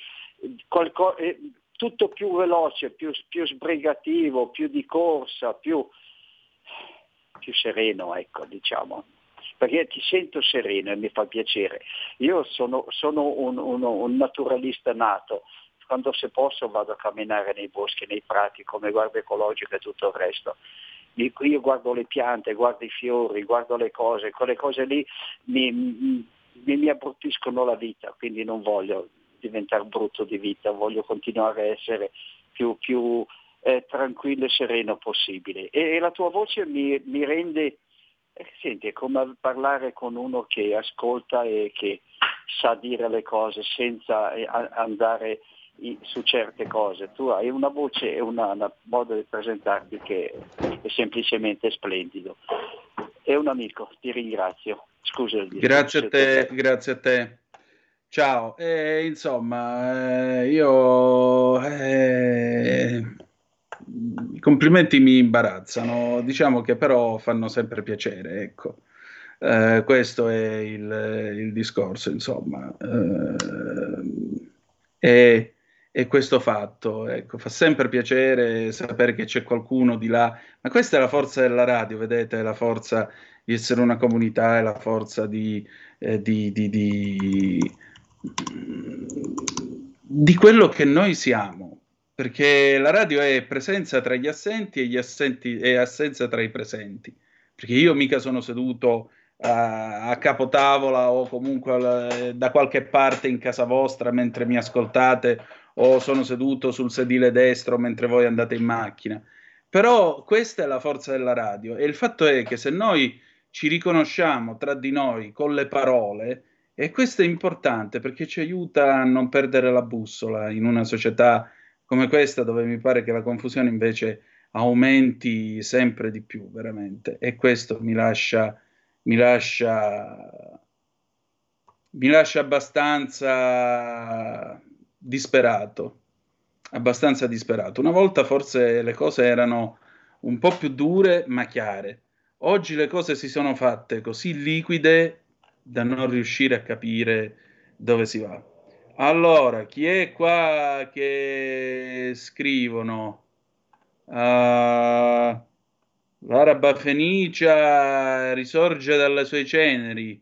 qualco, eh, tutto più veloce, più, più, sbrigativo, più di corsa, più, più sereno, ecco, diciamo. Perché ti sento sereno e mi fa piacere. Io sono, sono un, un, un, naturalista nato, quando se posso vado a camminare nei boschi, nei prati come guardia ecologica e tutto il resto io guardo le piante, guardo i fiori, guardo le cose, quelle cose lì mi, mi, mi abbruttiscono la vita, quindi non voglio diventare brutto di vita, voglio continuare a essere più, più eh, tranquillo e sereno possibile. E, e la tua voce mi, mi rende, eh, senti, è come parlare con uno che ascolta e che sa dire le cose senza eh, andare su certe cose. Tu hai una voce e un modo di presentarti che è semplicemente splendido. È un amico, ti ringrazio. Scusa. Grazie a te, grazie a te. Ciao, eh, insomma, eh, io eh, i complimenti mi imbarazzano, diciamo che però fanno sempre piacere, ecco. Eh, questo è il, il discorso, insomma. Eh, e questo fatto. Ecco, fa sempre piacere sapere che c'è qualcuno di là, ma questa è la forza della radio, vedete, la forza di essere una comunità, è la forza di, eh, di, di, di, di quello che noi siamo, perché la radio è presenza tra gli assenti e, gli assenti, e assenza tra i presenti, perché io mica sono seduto a, a capotavola o comunque da qualche parte in casa vostra mentre mi ascoltate o sono seduto sul sedile destro mentre voi andate in macchina. Però questa è la forza della radio e il fatto è che se noi ci riconosciamo tra di noi con le parole, e questo è importante perché ci aiuta a non perdere la bussola in una società come questa dove mi pare che la confusione invece aumenti sempre di più, veramente. E questo mi lascia, mi lascia, mi lascia abbastanza disperato, abbastanza disperato. Una volta forse le cose erano un po' più dure ma chiare. Oggi le cose si sono fatte così liquide da non riuscire a capire dove si va. Allora, chi è qua che scrivono? Uh, L'araba Fenicia risorge dalle sue ceneri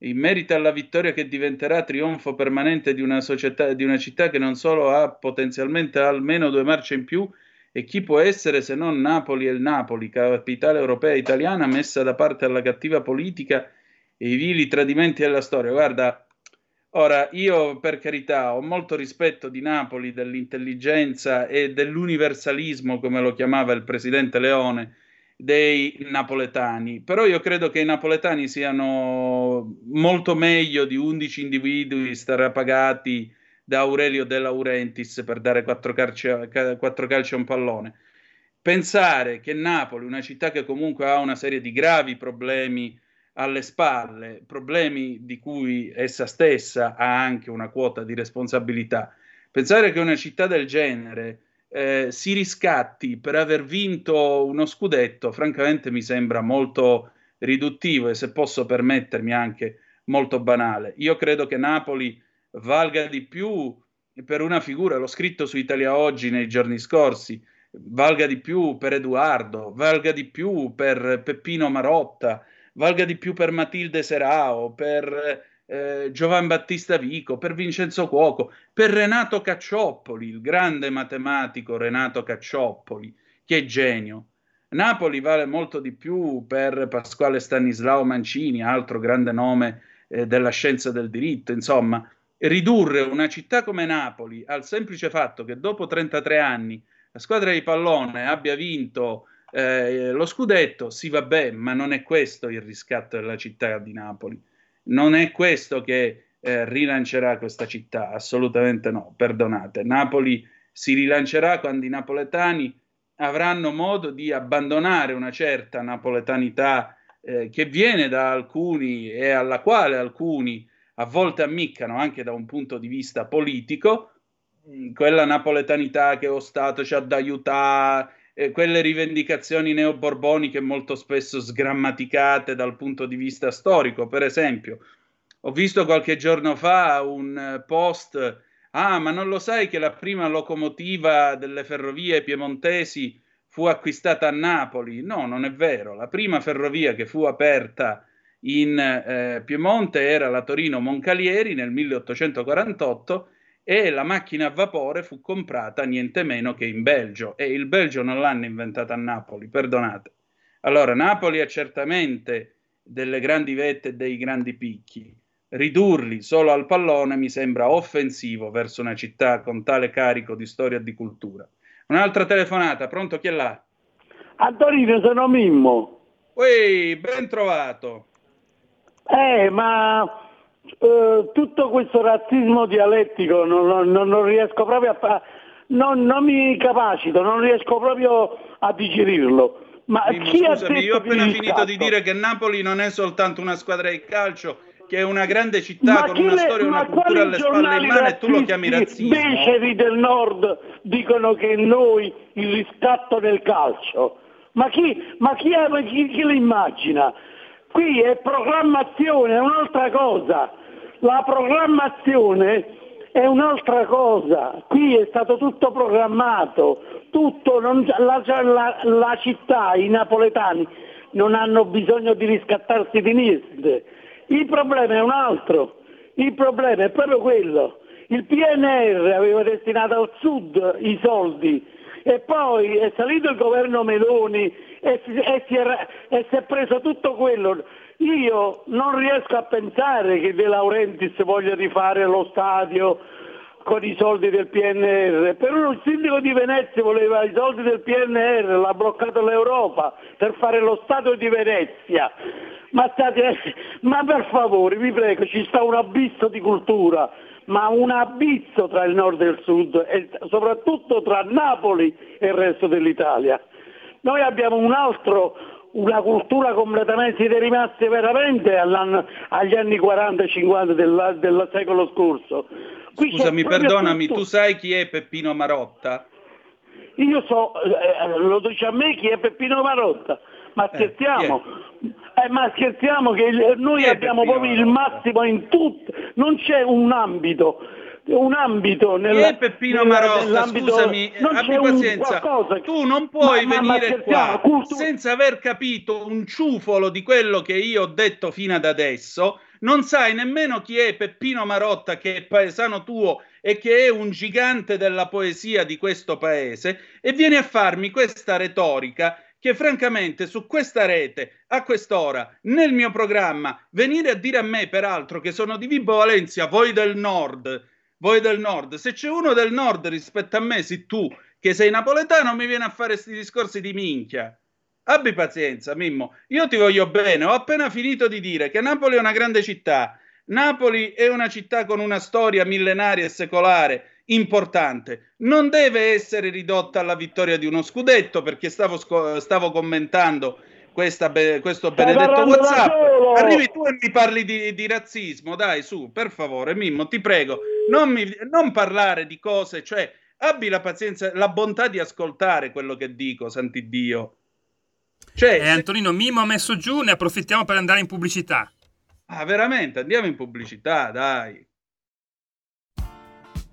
in merito alla vittoria che diventerà trionfo permanente di una, società, di una città che non solo ha potenzialmente almeno due marce in più, e chi può essere se non Napoli e il Napoli, capitale europea italiana messa da parte alla cattiva politica e i vili tradimenti della storia? Guarda, ora io per carità ho molto rispetto di Napoli, dell'intelligenza e dell'universalismo, come lo chiamava il presidente Leone, dei napoletani, però io credo che i napoletani siano molto meglio di 11 individui strapagati da Aurelio De Laurentiis per dare quattro calci, quattro calci a un pallone. Pensare che Napoli, una città che comunque ha una serie di gravi problemi alle spalle, problemi di cui essa stessa ha anche una quota di responsabilità, pensare che una città del genere eh, si riscatti per aver vinto uno scudetto, francamente mi sembra molto riduttivo e se posso permettermi anche molto banale. Io credo che Napoli valga di più per una figura, l'ho scritto su Italia Oggi nei giorni scorsi, valga di più per Edoardo, valga di più per Peppino Marotta, valga di più per Matilde Serao, per eh, Giovan Battista Vico, per Vincenzo Cuoco, per Renato Caccioppoli, il grande matematico Renato Caccioppoli, che genio. Napoli vale molto di più per Pasquale Stanislao Mancini, altro grande nome eh, della scienza del diritto, insomma, ridurre una città come Napoli al semplice fatto che dopo 33 anni la squadra di pallone abbia vinto eh, lo scudetto, sì vabbè, ma non è questo il riscatto della città di Napoli. Non è questo che eh, rilancerà questa città, assolutamente no, perdonate. Napoli si rilancerà quando i napoletani avranno modo di abbandonare una certa napoletanità eh, che viene da alcuni e alla quale alcuni a volte ammiccano anche da un punto di vista politico, mm, quella napoletanità che lo Stato ci ha da aiutare, eh, quelle rivendicazioni neoborboniche molto spesso sgrammaticate dal punto di vista storico. Per esempio, ho visto qualche giorno fa un post, ah ma non lo sai che la prima locomotiva delle ferrovie piemontesi fu acquistata a Napoli? No, non è vero. La prima ferrovia che fu aperta in eh, Piemonte era la Torino Moncalieri nel 1848 e la macchina a vapore fu comprata niente meno che in Belgio e il Belgio non l'hanno inventata a Napoli, perdonate. Allora, Napoli ha certamente delle grandi vette e dei grandi picchi. Ridurli solo al pallone mi sembra offensivo verso una città con tale carico di storia e di cultura. Un'altra telefonata, pronto chi è là? A Torino sono Mimmo. Ui, ben trovato. Eh, ma eh, tutto questo razzismo dialettico non, non, non riesco proprio a... Non, non, mi capacito, non riesco proprio a digerirlo. Ma Mimo, chi scusami, io ho appena finito finito di dire che Napoli non è soltanto una squadra di calcio, che è una grande città ma con una le- storia e una ma cultura quali alle spalle in mano e tu lo chiami razzismo. beceri del nord dicono che noi il riscatto del calcio. Ma chi, ma chi, chi- chi lo immagina? Qui è programmazione, è un'altra cosa. La programmazione è un'altra cosa. Qui è stato tutto programmato, tutto, non- la, la- la città, i napoletani non hanno bisogno di riscattarsi di niente. Il problema è un altro, il problema è proprio quello. Il PNR aveva destinato al sud i soldi e poi è salito il governo Meloni e si, e si è, e si è preso tutto quello. Io non riesco a pensare che De Laurentiis voglia rifare lo stadio con i soldi del PNR, però il sindaco di Venezia voleva i soldi del PNR, l'ha bloccato l'Europa per fare lo Stato di Venezia. Ma, state, [laughs] ma per favore, vi prego, ci sta un abisso di cultura, ma un abisso tra il nord e il sud e soprattutto tra Napoli e il resto dell'Italia. Noi abbiamo un altro, una cultura completamente, siete rimasti veramente agli anni 40 e 50 del, del secolo scorso. Qui Scusami, perdonami, tutto. tu sai chi è Peppino Marotta? Io so, eh, lo dice a me chi è Peppino Marotta, ma scherziamo, Eh, ma scherziamo che il- noi abbiamo Peppino proprio il massimo in tutto, non c'è un ambito un ambito nel, eh, Peppino Marotta, scusami, abbi pazienza. Che... Tu non puoi ma, venire ma qua cultu... senza aver capito un ciufolo di quello che io ho detto fino ad adesso. Non sai nemmeno chi è Peppino Marotta, che è paesano tuo e che è un gigante della poesia di questo paese, e vieni a farmi questa retorica che francamente su questa rete, a quest'ora, nel mio programma, venire a dire a me, peraltro, che sono di Vibo Valencia, voi del nord, voi del nord, se c'è uno del nord rispetto a me, sei tu, che sei napoletano, mi viene a fare questi discorsi di minchia. Abbi pazienza, Mimmo. Io ti voglio bene. Ho appena finito di dire che Napoli è una grande città. Napoli è una città con una storia millenaria e secolare importante. Non deve essere ridotta alla vittoria di uno scudetto, perché stavo, stavo commentando questa, questo benedetto WhatsApp. Arrivi tu e mi parli di, di, razzismo, dai, su, per favore, Mimmo, ti prego, non, mi, non parlare di cose, cioè abbi la pazienza, la bontà di ascoltare quello che dico, Santiddio. Cioè, eh, Antonino Mimmo ha messo giù, ne approfittiamo per andare in pubblicità. Ah, veramente? Andiamo in pubblicità, dai.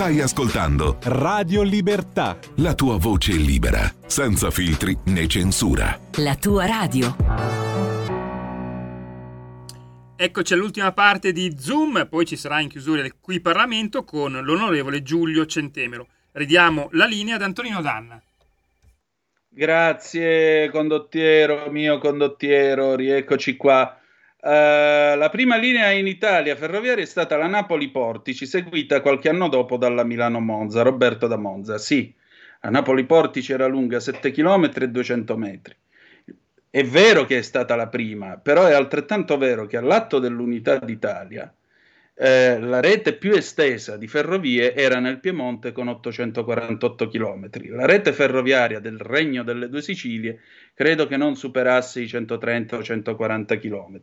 Stai ascoltando Radio Libertà. La tua voce libera, senza filtri né censura. La tua radio. Eccoci all'ultima parte di Zoom, poi ci sarà in chiusura del qui Parlamento con l'onorevole Giulio Centemero. Ridiamo la linea ad Antonino Danna. Grazie condottiero, mio condottiero, rieccoci qua. Uh, la prima linea in Italia ferroviaria è stata la Napoli-Portici, seguita qualche anno dopo dalla Milano-Monza, Roberto da Monza. Sì, la Napoli-Portici era lunga 7 km e 200 metri. È vero che è stata la prima, però è altrettanto vero che all'atto dell'unità d'Italia eh, la rete più estesa di ferrovie era nel Piemonte con 848 km. La rete ferroviaria del Regno delle Due Sicilie credo che non superasse i 130 o 140 km.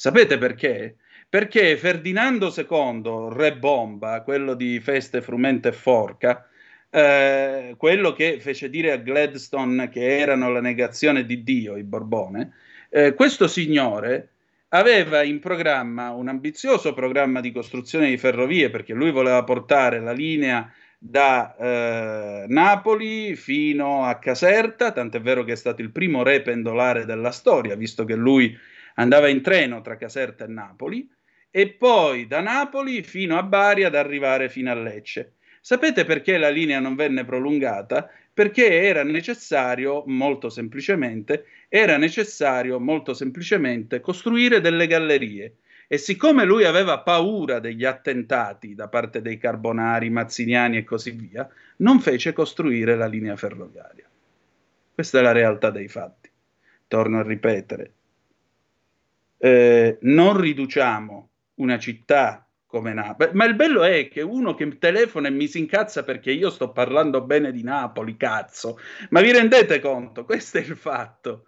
Sapete perché? Perché Ferdinando II, re bomba, quello di Feste, Frumento e Forca, eh, quello che fece dire a Gladstone che erano la negazione di Dio, i Borbone, eh, questo signore aveva in programma un ambizioso programma di costruzione di ferrovie perché lui voleva portare la linea da eh, Napoli fino a Caserta, tant'è vero che è stato il primo re pendolare della storia, visto che lui andava in treno tra Caserta e Napoli, e poi da Napoli fino a Bari ad arrivare fino a Lecce. Sapete perché la linea non venne prolungata? Perché era necessario, molto semplicemente, era necessario molto semplicemente costruire delle gallerie. E siccome lui aveva paura degli attentati da parte dei carbonari, mazziniani e così via, non fece costruire la linea ferroviaria. Questa è la realtà dei fatti. Torno a ripetere, eh, non riduciamo una città come Napoli. Ma il bello è che uno che telefona e mi si incazza perché io sto parlando bene di Napoli, cazzo. Ma vi rendete conto? Questo è il fatto.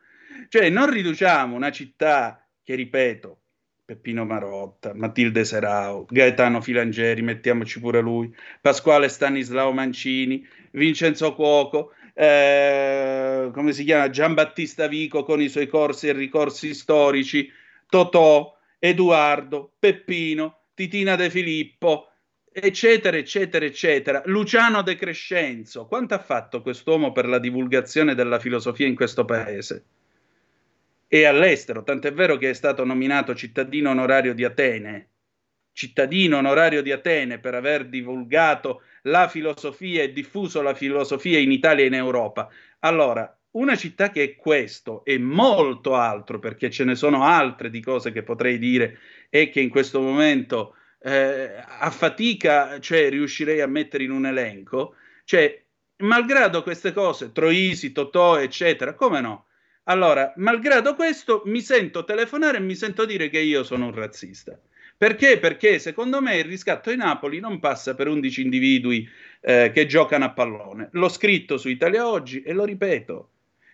Cioè, non riduciamo una città che, ripeto, Peppino Marotta, Matilde Serao, Gaetano Filangeri, mettiamoci pure lui, Pasquale Stanislao Mancini, Vincenzo Cuoco, eh, come si chiama? Giambattista Vico con i suoi corsi e ricorsi storici, Totò, Edoardo, Peppino, Titina De Filippo, eccetera, eccetera, eccetera. Luciano De Crescenzo, quanto ha fatto quest'uomo per la divulgazione della filosofia in questo paese? E all'estero, tant'è vero che è stato nominato cittadino onorario di Atene, cittadino onorario di Atene per aver divulgato la filosofia e diffuso la filosofia in Italia e in Europa. Allora, una città che è questo e molto altro, perché ce ne sono altre di cose che potrei dire e che in questo momento eh, a fatica cioè, riuscirei a mettere in un elenco, cioè, malgrado queste cose, Troisi, Totò, eccetera, come no? Allora, malgrado questo, mi sento telefonare e mi sento dire che io sono un razzista Perché? Perché secondo me il riscatto di Napoli non passa per 11 individui eh, che giocano a pallone. L'ho scritto su Italia Oggi e lo ripeto.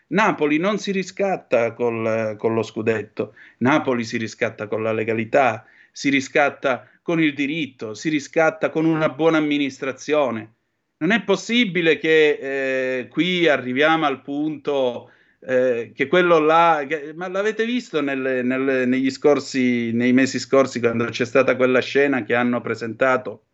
Napoli non si riscatta col, con lo scudetto, Napoli si riscatta con la legalità, si riscatta con il diritto, si riscatta con una buona amministrazione. Non è possibile che eh, qui arriviamo al punto eh, che quello là, che, ma l'avete visto nelle, nelle, negli scorsi, nei mesi scorsi quando c'è stata quella scena che hanno presentato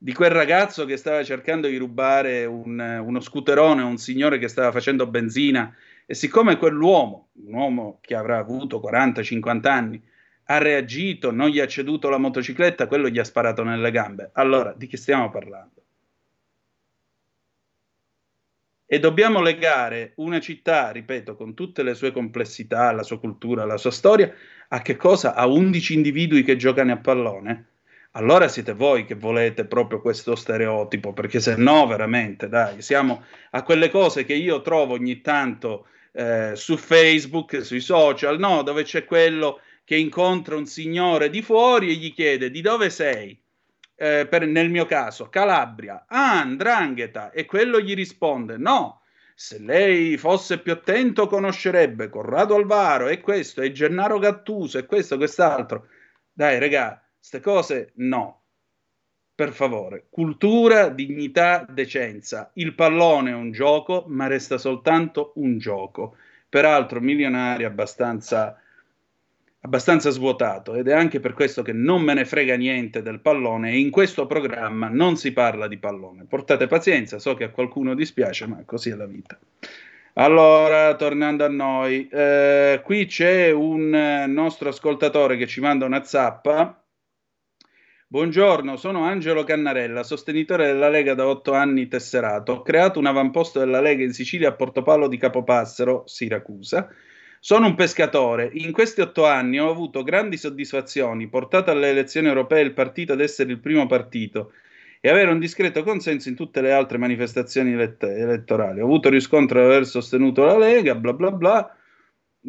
di quel ragazzo che stava cercando di rubare un, uno scooterone a un signore che stava facendo benzina e siccome quell'uomo, un uomo che avrà avuto 40-50 anni, ha reagito, non gli ha ceduto la motocicletta, quello gli ha sparato nelle gambe. Allora, di che stiamo parlando? E dobbiamo legare una città, ripeto, con tutte le sue complessità, la sua cultura, la sua storia, a che cosa? A 11 individui che giocano a pallone? Allora siete voi che volete proprio questo stereotipo, perché se no, veramente, dai, siamo a quelle cose che io trovo ogni tanto eh, su Facebook, sui social, no, dove c'è quello che incontra un signore di fuori e gli chiede di dove sei. Eh, per, nel mio caso, Calabria, ah, Andrangheta, e quello gli risponde: No, se lei fosse più attento conoscerebbe Corrado Alvaro e questo, e Gennaro Gattuso e questo, quest'altro. Dai, regà, queste cose no. Per favore, cultura, dignità, decenza. Il pallone è un gioco, ma resta soltanto un gioco. Peraltro milionario abbastanza, abbastanza svuotato ed è anche per questo che non me ne frega niente del pallone e in questo programma non si parla di pallone. Portate pazienza, so che a qualcuno dispiace, ma così è la vita. Allora, tornando a noi, eh, qui c'è un eh, nostro ascoltatore che ci manda una zappa Buongiorno, sono Angelo Cannarella, sostenitore della Lega da otto anni tesserato. Ho creato un avamposto della Lega in Sicilia a Portopalo di Capopassero, Siracusa. Sono un pescatore. In questi otto anni ho avuto grandi soddisfazioni, portato alle elezioni europee il partito ad essere il primo partito e avere un discreto consenso in tutte le altre manifestazioni elett- elettorali. Ho avuto riscontro di aver sostenuto la Lega, bla bla bla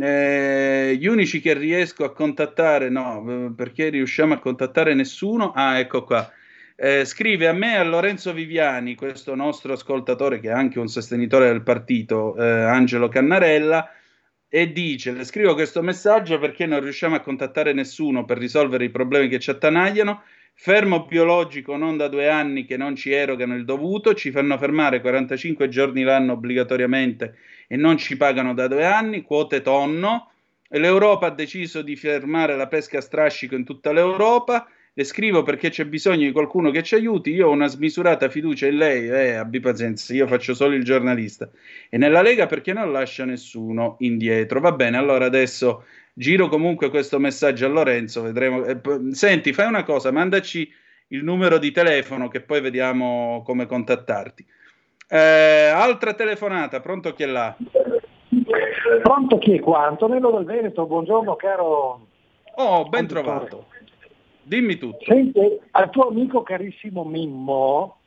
eh, gli unici che riesco a contattare, no, eh, perché riusciamo a contattare nessuno. Ah, ecco qua. Eh, scrive a me a Lorenzo Viviani, questo nostro ascoltatore che è anche un sostenitore del partito, eh, Angelo Cannarella, e dice: Le scrivo questo messaggio perché non riusciamo a contattare nessuno per risolvere i problemi che ci attanagliano. Fermo biologico non da due anni che non ci erogano il dovuto, ci fanno fermare 45 giorni l'anno obbligatoriamente e non ci pagano da due anni, quote tonno. L'Europa ha deciso di fermare la pesca a strascico in tutta l'Europa. Le scrivo perché c'è bisogno di qualcuno che ci aiuti. Io ho una smisurata fiducia in lei, eh, abbi pazienza, io faccio solo il giornalista. E nella Lega perché non lascia nessuno indietro. Va bene, allora adesso giro comunque questo messaggio a Lorenzo, vedremo. Eh, senti, fai una cosa, mandaci il numero di telefono che poi vediamo come contattarti. Eh, altra telefonata, pronto chi è là? Pronto chi è qua? Antonello del Veneto, buongiorno caro. Oh, ben trovato. Dimmi tutto. Senti, al tuo amico carissimo Mimmo,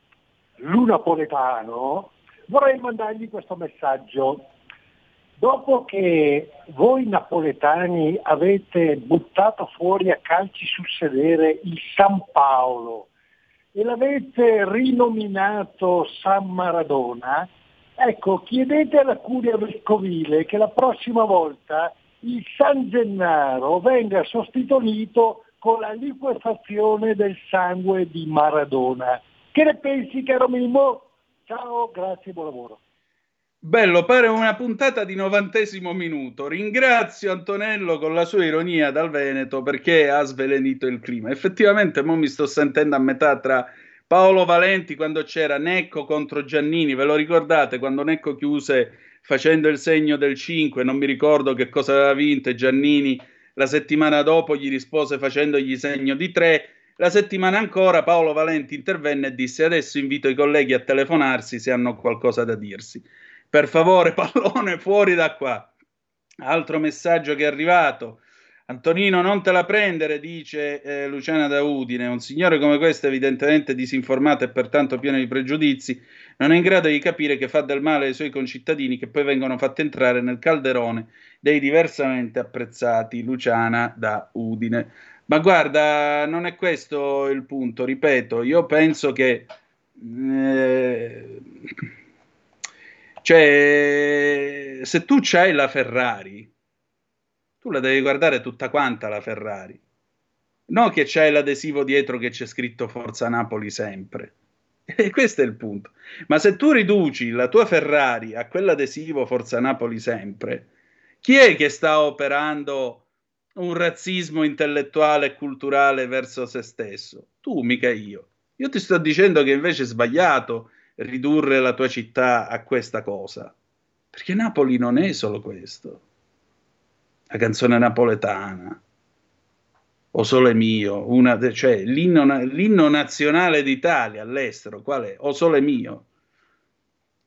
Lunapoletano, vorrei mandargli questo messaggio. Dopo che voi napoletani avete buttato fuori a calci sul sedere il San Paolo, e l'avete rinominato San Maradona, ecco, chiedete alla curia vescovile che la prossima volta il San Gennaro venga sostituito con la liquefazione del sangue di Maradona. Che ne pensi, caro Mimmo? Ciao, grazie, buon lavoro. Bello, pare una puntata di novantesimo minuto. Ringrazio Antonello con la sua ironia dal Veneto perché ha svelenito il clima. Effettivamente, mo mi sto sentendo a metà tra Paolo Valenti quando c'era Necco contro Giannini. Ve lo ricordate quando Necco chiuse facendo il segno del 5? Non mi ricordo che cosa aveva vinto. E Giannini la settimana dopo gli rispose facendogli segno di 3. La settimana ancora Paolo Valenti intervenne e disse: Adesso invito i colleghi a telefonarsi se hanno qualcosa da dirsi. Per favore, [laughs] pallone, fuori da qua. Altro messaggio che è arrivato. Antonino, non te la prendere, dice eh, Luciana da Udine. Un signore come questo, evidentemente disinformato e pertanto pieno di pregiudizi, non è in grado di capire che fa del male ai suoi concittadini che poi vengono fatti entrare nel calderone dei diversamente apprezzati. Luciana da Udine. Ma guarda, non è questo il punto, ripeto, io penso che... Eh, cioè, se tu c'hai la Ferrari, tu la devi guardare tutta quanta la Ferrari. No che c'hai l'adesivo dietro che c'è scritto Forza Napoli sempre. [laughs] E questo è il punto. Ma se tu riduci la tua Ferrari a quell'adesivo Forza Napoli sempre, chi è che sta operando un razzismo intellettuale e culturale verso se stesso? Tu, mica io. Io ti sto dicendo che invece è sbagliato ridurre la tua città a questa cosa. Perché Napoli non è solo questo. La canzone napoletana, o Sole Mio, una, cioè l'inno, l'inno nazionale d'Italia all'estero, qual è? O Sole Mio.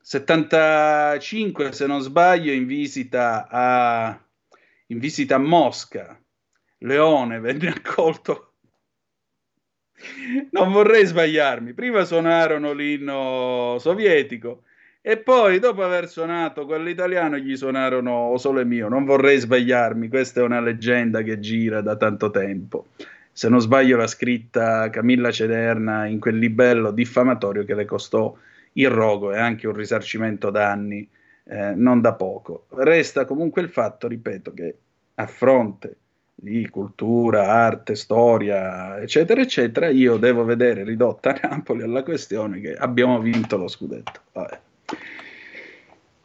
75, se non sbaglio, in visita a, in visita a Mosca. Leone venne accolto non vorrei sbagliarmi. Prima suonarono l'inno sovietico e poi, dopo aver suonato quello italiano, gli suonarono Sole Mio. Non vorrei sbagliarmi, questa è una leggenda che gira da tanto tempo. Se non sbaglio, l'ha scritta Camilla Cederna in quel libello diffamatorio che le costò il rogo e anche un risarcimento danni eh, non da poco. Resta comunque il fatto, ripeto, che a fronte di cultura, arte, storia, eccetera, eccetera, io devo vedere ridotta [laughs] Napoli alla questione che abbiamo vinto lo scudetto. Vabbè.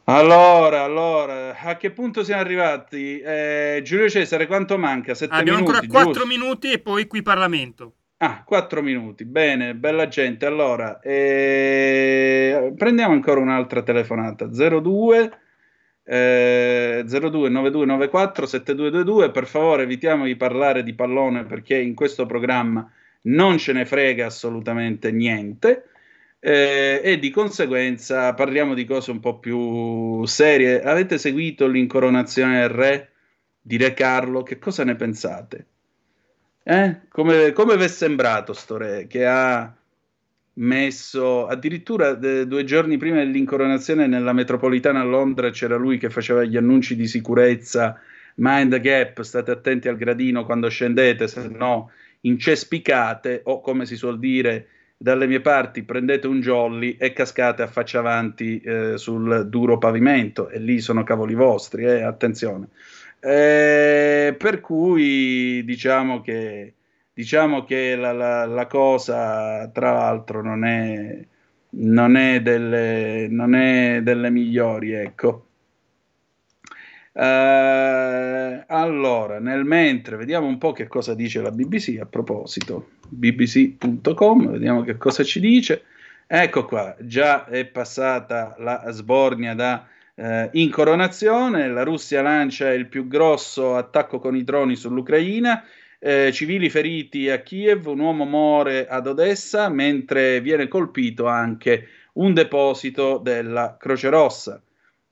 Allora, allora, a che punto siamo arrivati? Eh, Giulio Cesare, quanto manca? Sette Abbiamo minuti, ancora 4 giusto? minuti e poi qui Parlamento. Ah, 4 minuti, bene, bella gente. Allora, eh, prendiamo ancora un'altra telefonata. 02 eh, 029294 7222 per favore evitiamo di parlare di pallone perché in questo programma non ce ne frega assolutamente niente eh, e di conseguenza parliamo di cose un po' più serie avete seguito l'incoronazione del re di Re Carlo che cosa ne pensate? Eh? Come, come vi è sembrato sto re che ha messo addirittura de, due giorni prima dell'incoronazione nella metropolitana a Londra c'era lui che faceva gli annunci di sicurezza mind the gap, state attenti al gradino quando scendete se no incespicate o come si suol dire dalle mie parti prendete un jolly e cascate a faccia avanti eh, sul duro pavimento e lì sono cavoli vostri, eh, attenzione. Eh, per cui diciamo che diciamo che la, la, la cosa, tra l'altro, non è, non è, delle, non è delle migliori, ecco. Uh, allora, nel mentre vediamo un po' che cosa dice la BBC a proposito, bbc.com, vediamo che cosa ci dice. Ecco qua, già è passata la sbornia da eh, incoronazione, la Russia lancia il più grosso attacco con i droni sull'Ucraina, eh, civili feriti a Kiev, un uomo muore ad Odessa, mentre viene colpito anche un deposito della Croce Rossa.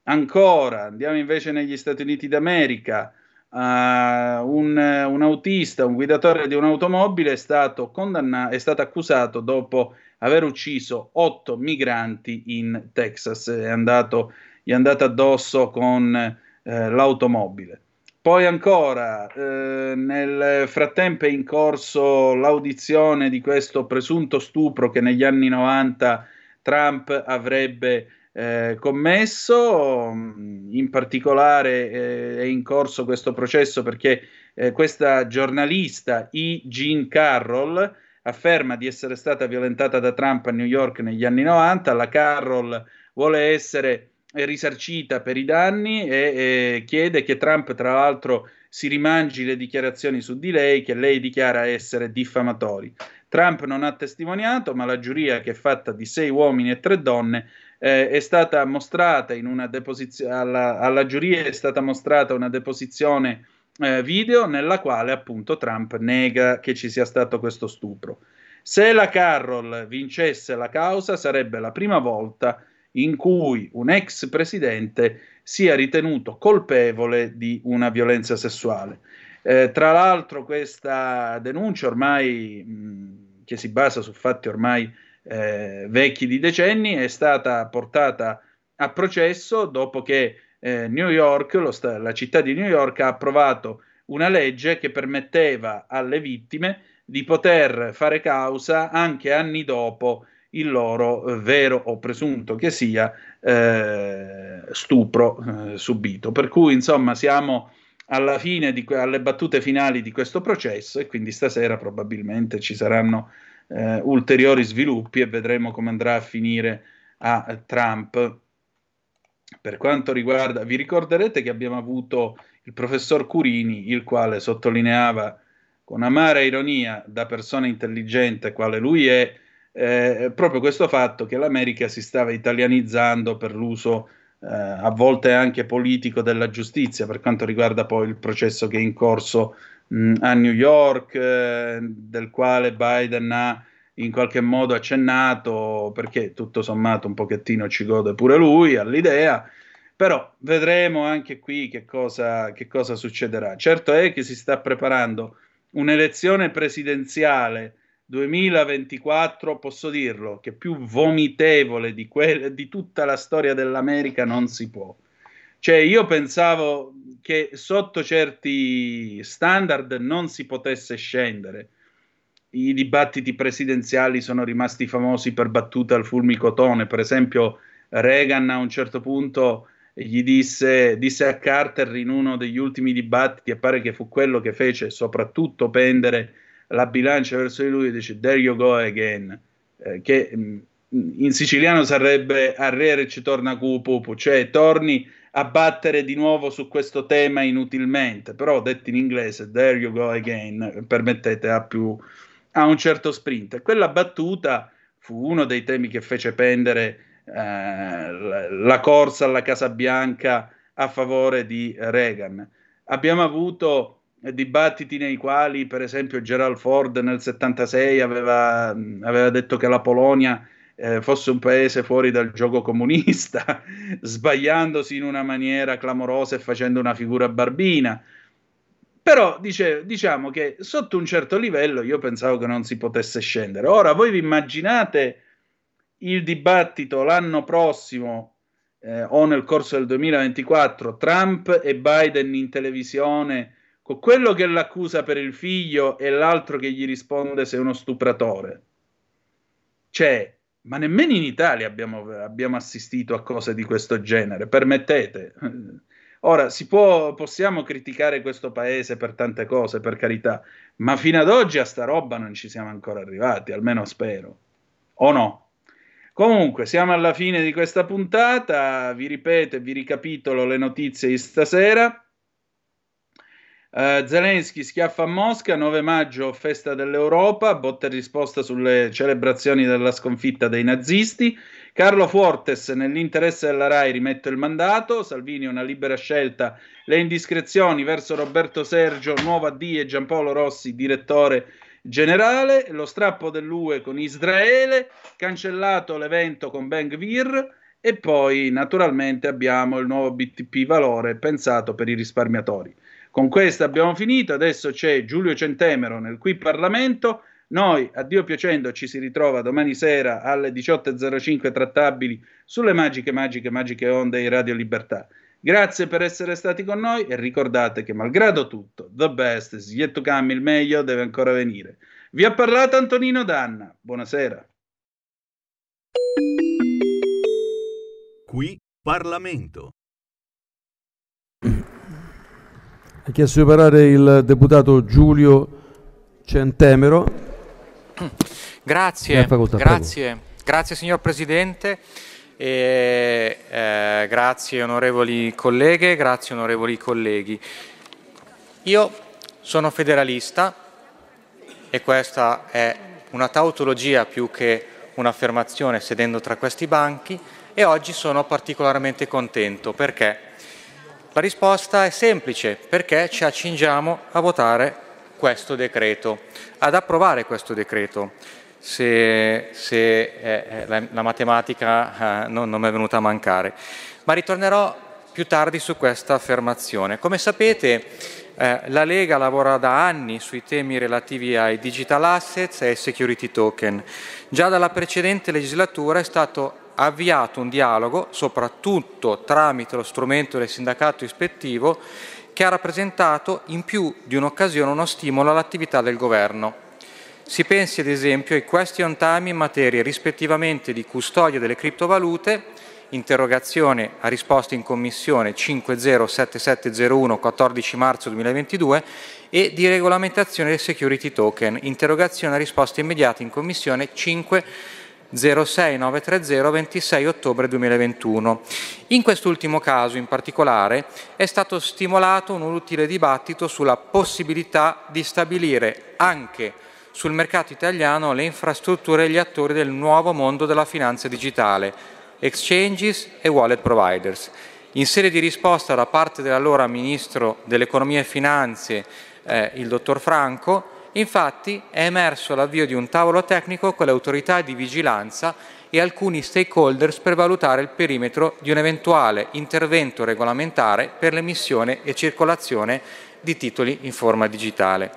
Ancora, andiamo invece negli Stati Uniti d'America. Uh, un, un, autista, un guidatore di un'automobile è stato, condannato, è stato accusato dopo aver ucciso otto migranti in Texas. È andato, gli è andato addosso con eh, l'automobile. Poi ancora, eh, nel frattempo è in corso l'audizione di questo presunto stupro che negli anni 90 Trump avrebbe eh, commesso, in particolare eh, è in corso questo processo perché eh, questa giornalista E. Jean Carroll afferma di essere stata violentata da Trump a New York negli anni 90, la Carroll vuole essere risarcita per i danni e, e chiede che Trump, tra l'altro, si rimangi le dichiarazioni su di lei che lei dichiara essere diffamatori. Trump non ha testimoniato, ma la giuria, che è fatta di sei uomini e tre donne, eh, è stata mostrata in una deposizione alla, alla, giuria è stata mostrata una deposizione eh, video nella quale appunto Trump nega che ci sia stato questo stupro. Se la Carroll vincesse la causa sarebbe la prima volta in cui un ex presidente sia ritenuto colpevole di una violenza sessuale. Eh, tra l'altro questa denuncia ormai mh, che si basa su fatti ormai eh, vecchi di decenni è stata portata a processo dopo che eh, New York, sta- la città di New York, ha approvato una legge che permetteva alle vittime di poter fare causa anche anni dopo il loro eh, vero o presunto che sia eh, stupro eh, subito. Per cui insomma siamo alla fine di, alle battute finali di questo processo e quindi stasera probabilmente ci saranno eh, ulteriori sviluppi e vedremo come andrà a finire a Trump. Per quanto riguarda, vi ricorderete che abbiamo avuto il professor Curini, il quale sottolineava con amara ironia da persona intelligente quale lui è, eh, proprio questo fatto che l'America si stava italianizzando per l'uso eh, a volte anche politico della giustizia per quanto riguarda poi il processo che è in corso mh, a New York, eh, del quale Biden ha in qualche modo accennato, perché tutto sommato un pochettino ci gode pure lui all'idea, però vedremo anche qui che cosa, che cosa succederà. Certo è che si sta preparando un'elezione presidenziale 2024, posso dirlo, che più vomitevole di, que- di tutta la storia dell'America non si può. Cioè, io pensavo che sotto certi standard non si potesse scendere. I dibattiti presidenziali sono rimasti famosi per battute al fulmicotone. Per esempio, Reagan a un certo punto gli disse, disse a Carter in uno degli ultimi dibattiti, e pare che fu quello che fece soprattutto pendere la bilancia verso di lui e dice there you go again, eh, che mm, in siciliano sarebbe arrere ci torna cupupu, cioè torni a battere di nuovo su questo tema inutilmente, però detto in inglese there you go again, permettete, ha, più, ha un certo sprint. E quella battuta fu uno dei temi che fece pendere eh, la corsa alla Casa Bianca a favore di Reagan. Abbiamo avuto dibattiti nei quali, per esempio, Gerald Ford nel 76 aveva, aveva detto che la Polonia eh, fosse un paese fuori dal gioco comunista, [laughs] sbagliandosi in una maniera clamorosa e facendo una figura barbina. Però dice, diciamo che sotto un certo livello io pensavo che non si potesse scendere. Ora voi vi immaginate il dibattito l'anno prossimo eh, o nel corso del 2024, Trump e Biden in televisione con quello che l'accusa per il figlio e l'altro che gli risponde sei uno stupratore. Cioè, ma nemmeno in Italia abbiamo, abbiamo assistito a cose di questo genere, permettete. Ora, può, possiamo criticare questo paese per tante cose, per carità, ma fino ad oggi a sta roba non ci siamo ancora arrivati, almeno spero. O no? Comunque, siamo alla fine di questa puntata, vi ripeto e vi ricapitolo le notizie di stasera. Uh, Zelensky schiaffa a Mosca, 9 maggio, festa dell'Europa, botta e risposta sulle celebrazioni della sconfitta dei nazisti. Carlo Fuortes, nell'interesse della RAI, rimette il mandato. Salvini, una libera scelta. Le indiscrezioni verso Roberto Sergio, nuova D e Giampaolo Rossi, direttore generale. Lo strappo dell'UE con Israele. Cancellato l'evento con Ben Gvir. E poi, naturalmente, abbiamo il nuovo BTP valore pensato per i risparmiatori. Con questo abbiamo finito, adesso c'è Giulio Centemero nel qui Parlamento. Noi, a Dio piacendo, ci si ritrova domani sera alle 18.05 trattabili sulle magiche, magiche, magiche onde di Radio Libertà. Grazie per essere stati con noi e ricordate che malgrado tutto, the best is yet to come, il meglio deve ancora venire. Vi ha parlato Antonino Danna. Buonasera. Qui Parlamento. Ha chiesto di parlare il deputato Giulio Centemero. Grazie, grazie, grazie signor Presidente. E, eh, grazie onorevoli colleghe, grazie onorevoli colleghi. Io sono federalista e questa è una tautologia più che un'affermazione sedendo tra questi banchi e oggi sono particolarmente contento perché la risposta è semplice, perché ci accingiamo a votare questo decreto, ad approvare questo decreto. Se, se eh, la, la, matematica eh, non, non mi è venuta a mancare. Ma ritornerò più tardi su questa affermazione. Come sapete, eh, la Lega lavora da anni sui temi relativi ai digital assets e ai security token. Già dalla precedente legislatura è stato avviato un dialogo, soprattutto tramite lo strumento del sindacato ispettivo, che ha rappresentato in più di un'occasione uno stimolo all'attività del Governo. Si pensi ad esempio ai question time in materia rispettivamente di custodia delle criptovalute, interrogazione a risposta in commissione 507701 14 marzo 2022 e di regolamentazione del security token, interrogazione a risposta immediata in commissione 5 06930 26 ottobre 2021. In quest'ultimo caso in particolare è stato stimolato un utile dibattito sulla possibilità di stabilire anche sul mercato italiano le infrastrutture e gli attori del nuovo mondo della finanza digitale, exchanges e wallet providers. In serie di risposta da parte dell'allora Ministro dell'Economia e Finanze, eh, il Dottor Franco, Infatti è emerso l'avvio di un tavolo tecnico con le autorità di vigilanza e alcuni stakeholders per valutare il perimetro di un eventuale intervento regolamentare per l'emissione e circolazione di titoli in forma digitale.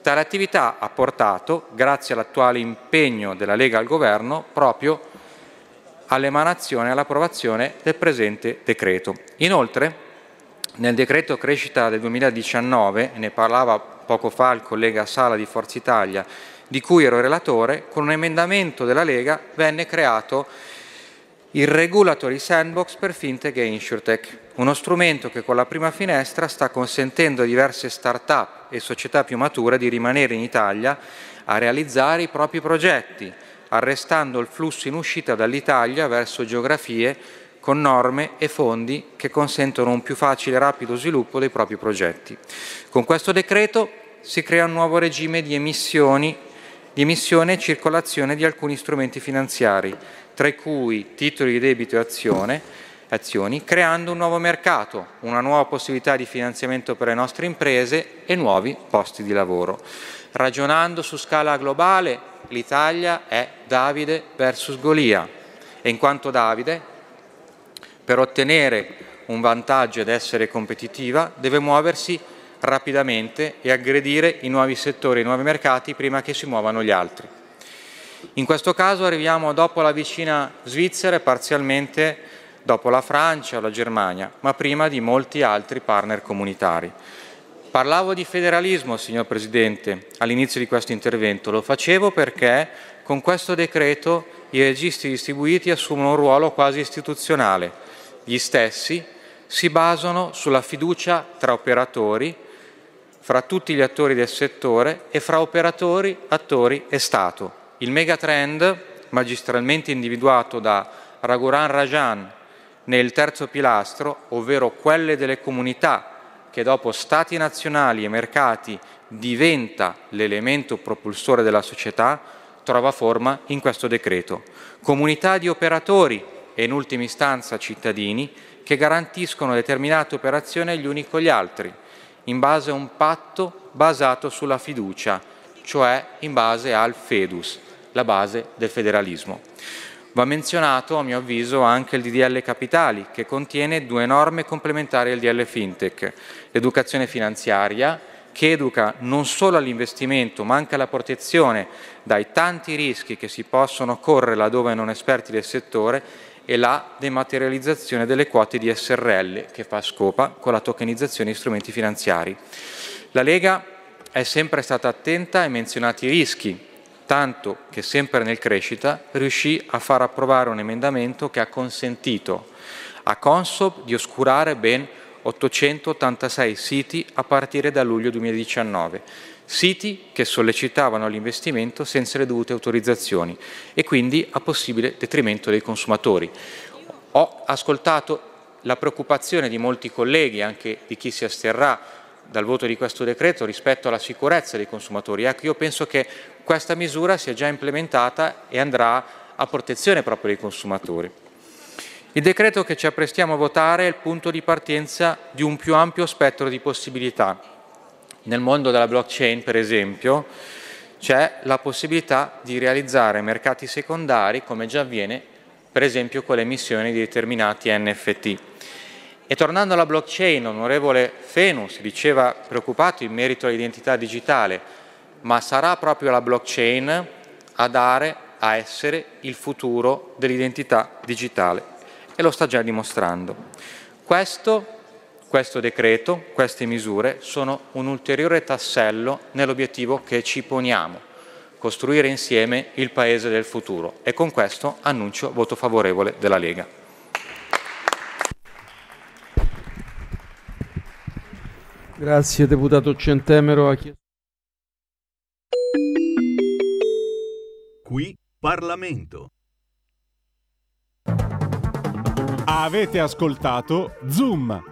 Tale attività ha portato, grazie all'attuale impegno della Lega al Governo, proprio all'emanazione e all'approvazione del presente decreto. Inoltre, nel decreto crescita del 2019, ne parlava poco fa il collega Sala di Forza Italia, di cui ero relatore, con un emendamento della Lega venne creato il Regulatory Sandbox per FinTech e InsurTech, uno strumento che con la prima finestra sta consentendo a diverse start-up e società più mature di rimanere in Italia a realizzare i propri progetti, arrestando il flusso in uscita dall'Italia verso geografie con norme e fondi che consentono un più facile e rapido sviluppo dei propri progetti. Con questo decreto si crea un nuovo regime di, emissioni, di emissione e circolazione di alcuni strumenti finanziari, tra cui titoli di debito e azione, azioni, creando un nuovo mercato, una nuova possibilità di finanziamento per le nostre imprese e nuovi posti di lavoro. Ragionando su scala globale, l'Italia è Davide versus Golia e in quanto Davide per ottenere un vantaggio ed essere competitiva deve muoversi rapidamente e aggredire i nuovi settori, i nuovi mercati prima che si muovano gli altri. In questo caso arriviamo dopo la vicina Svizzera e parzialmente dopo la Francia o la Germania, ma prima di molti altri partner comunitari. Parlavo di federalismo, signor Presidente, all'inizio di questo intervento. Lo facevo perché con questo decreto i registri distribuiti assumono un ruolo quasi istituzionale gli stessi si basano sulla fiducia tra operatori, fra tutti gli attori del settore e fra operatori, attori e Stato. Il megatrend, magistralmente individuato da Raghuram Rajan nel terzo pilastro, ovvero quelle delle comunità che dopo Stati nazionali e mercati diventa l'elemento propulsore della società, trova forma in questo decreto. Comunità di operatori e in ultima istanza cittadini che garantiscono determinate operazioni gli uni con gli altri, in base a un patto basato sulla fiducia, cioè in base al FEDUS, la base del federalismo. Va menzionato, a mio avviso, anche il DDL Capitali, che contiene due norme complementari al DL Fintech, l'educazione finanziaria, che educa non solo all'investimento ma anche alla protezione dai tanti rischi che si possono correre laddove non esperti del settore e la dematerializzazione delle quote di SRL che fa scopa con la tokenizzazione di strumenti finanziari. La Lega è sempre stata attenta ai menzionati rischi, tanto che sempre nel crescita riuscì a far approvare un emendamento che ha consentito a Consob di oscurare ben 886 siti a partire da luglio 2019 siti che sollecitavano l'investimento senza le dovute autorizzazioni e quindi a possibile detrimento dei consumatori. Ho ascoltato la preoccupazione di molti colleghi, anche di chi si asterrà dal voto di questo decreto rispetto alla sicurezza dei consumatori. Ecco, io penso che questa misura sia già implementata e andrà a protezione proprio dei consumatori. Il decreto che ci apprestiamo a votare è il punto di partenza di un più ampio spettro di possibilità nel mondo della blockchain, per esempio, c'è la possibilità di realizzare mercati secondari, come già avviene, per esempio, con l'emissione di determinati NFT. E tornando alla blockchain, onorevole Fenu si diceva preoccupato in merito all'identità digitale, ma sarà proprio la blockchain a dare, a essere il futuro dell'identità digitale e lo sta già dimostrando. Questo Questo decreto, queste misure sono un ulteriore tassello nell'obiettivo che ci poniamo, costruire insieme il Paese del futuro e con questo annuncio voto favorevole della Lega. Grazie deputato Centemero. Qui Parlamento. Avete ascoltato Zoom,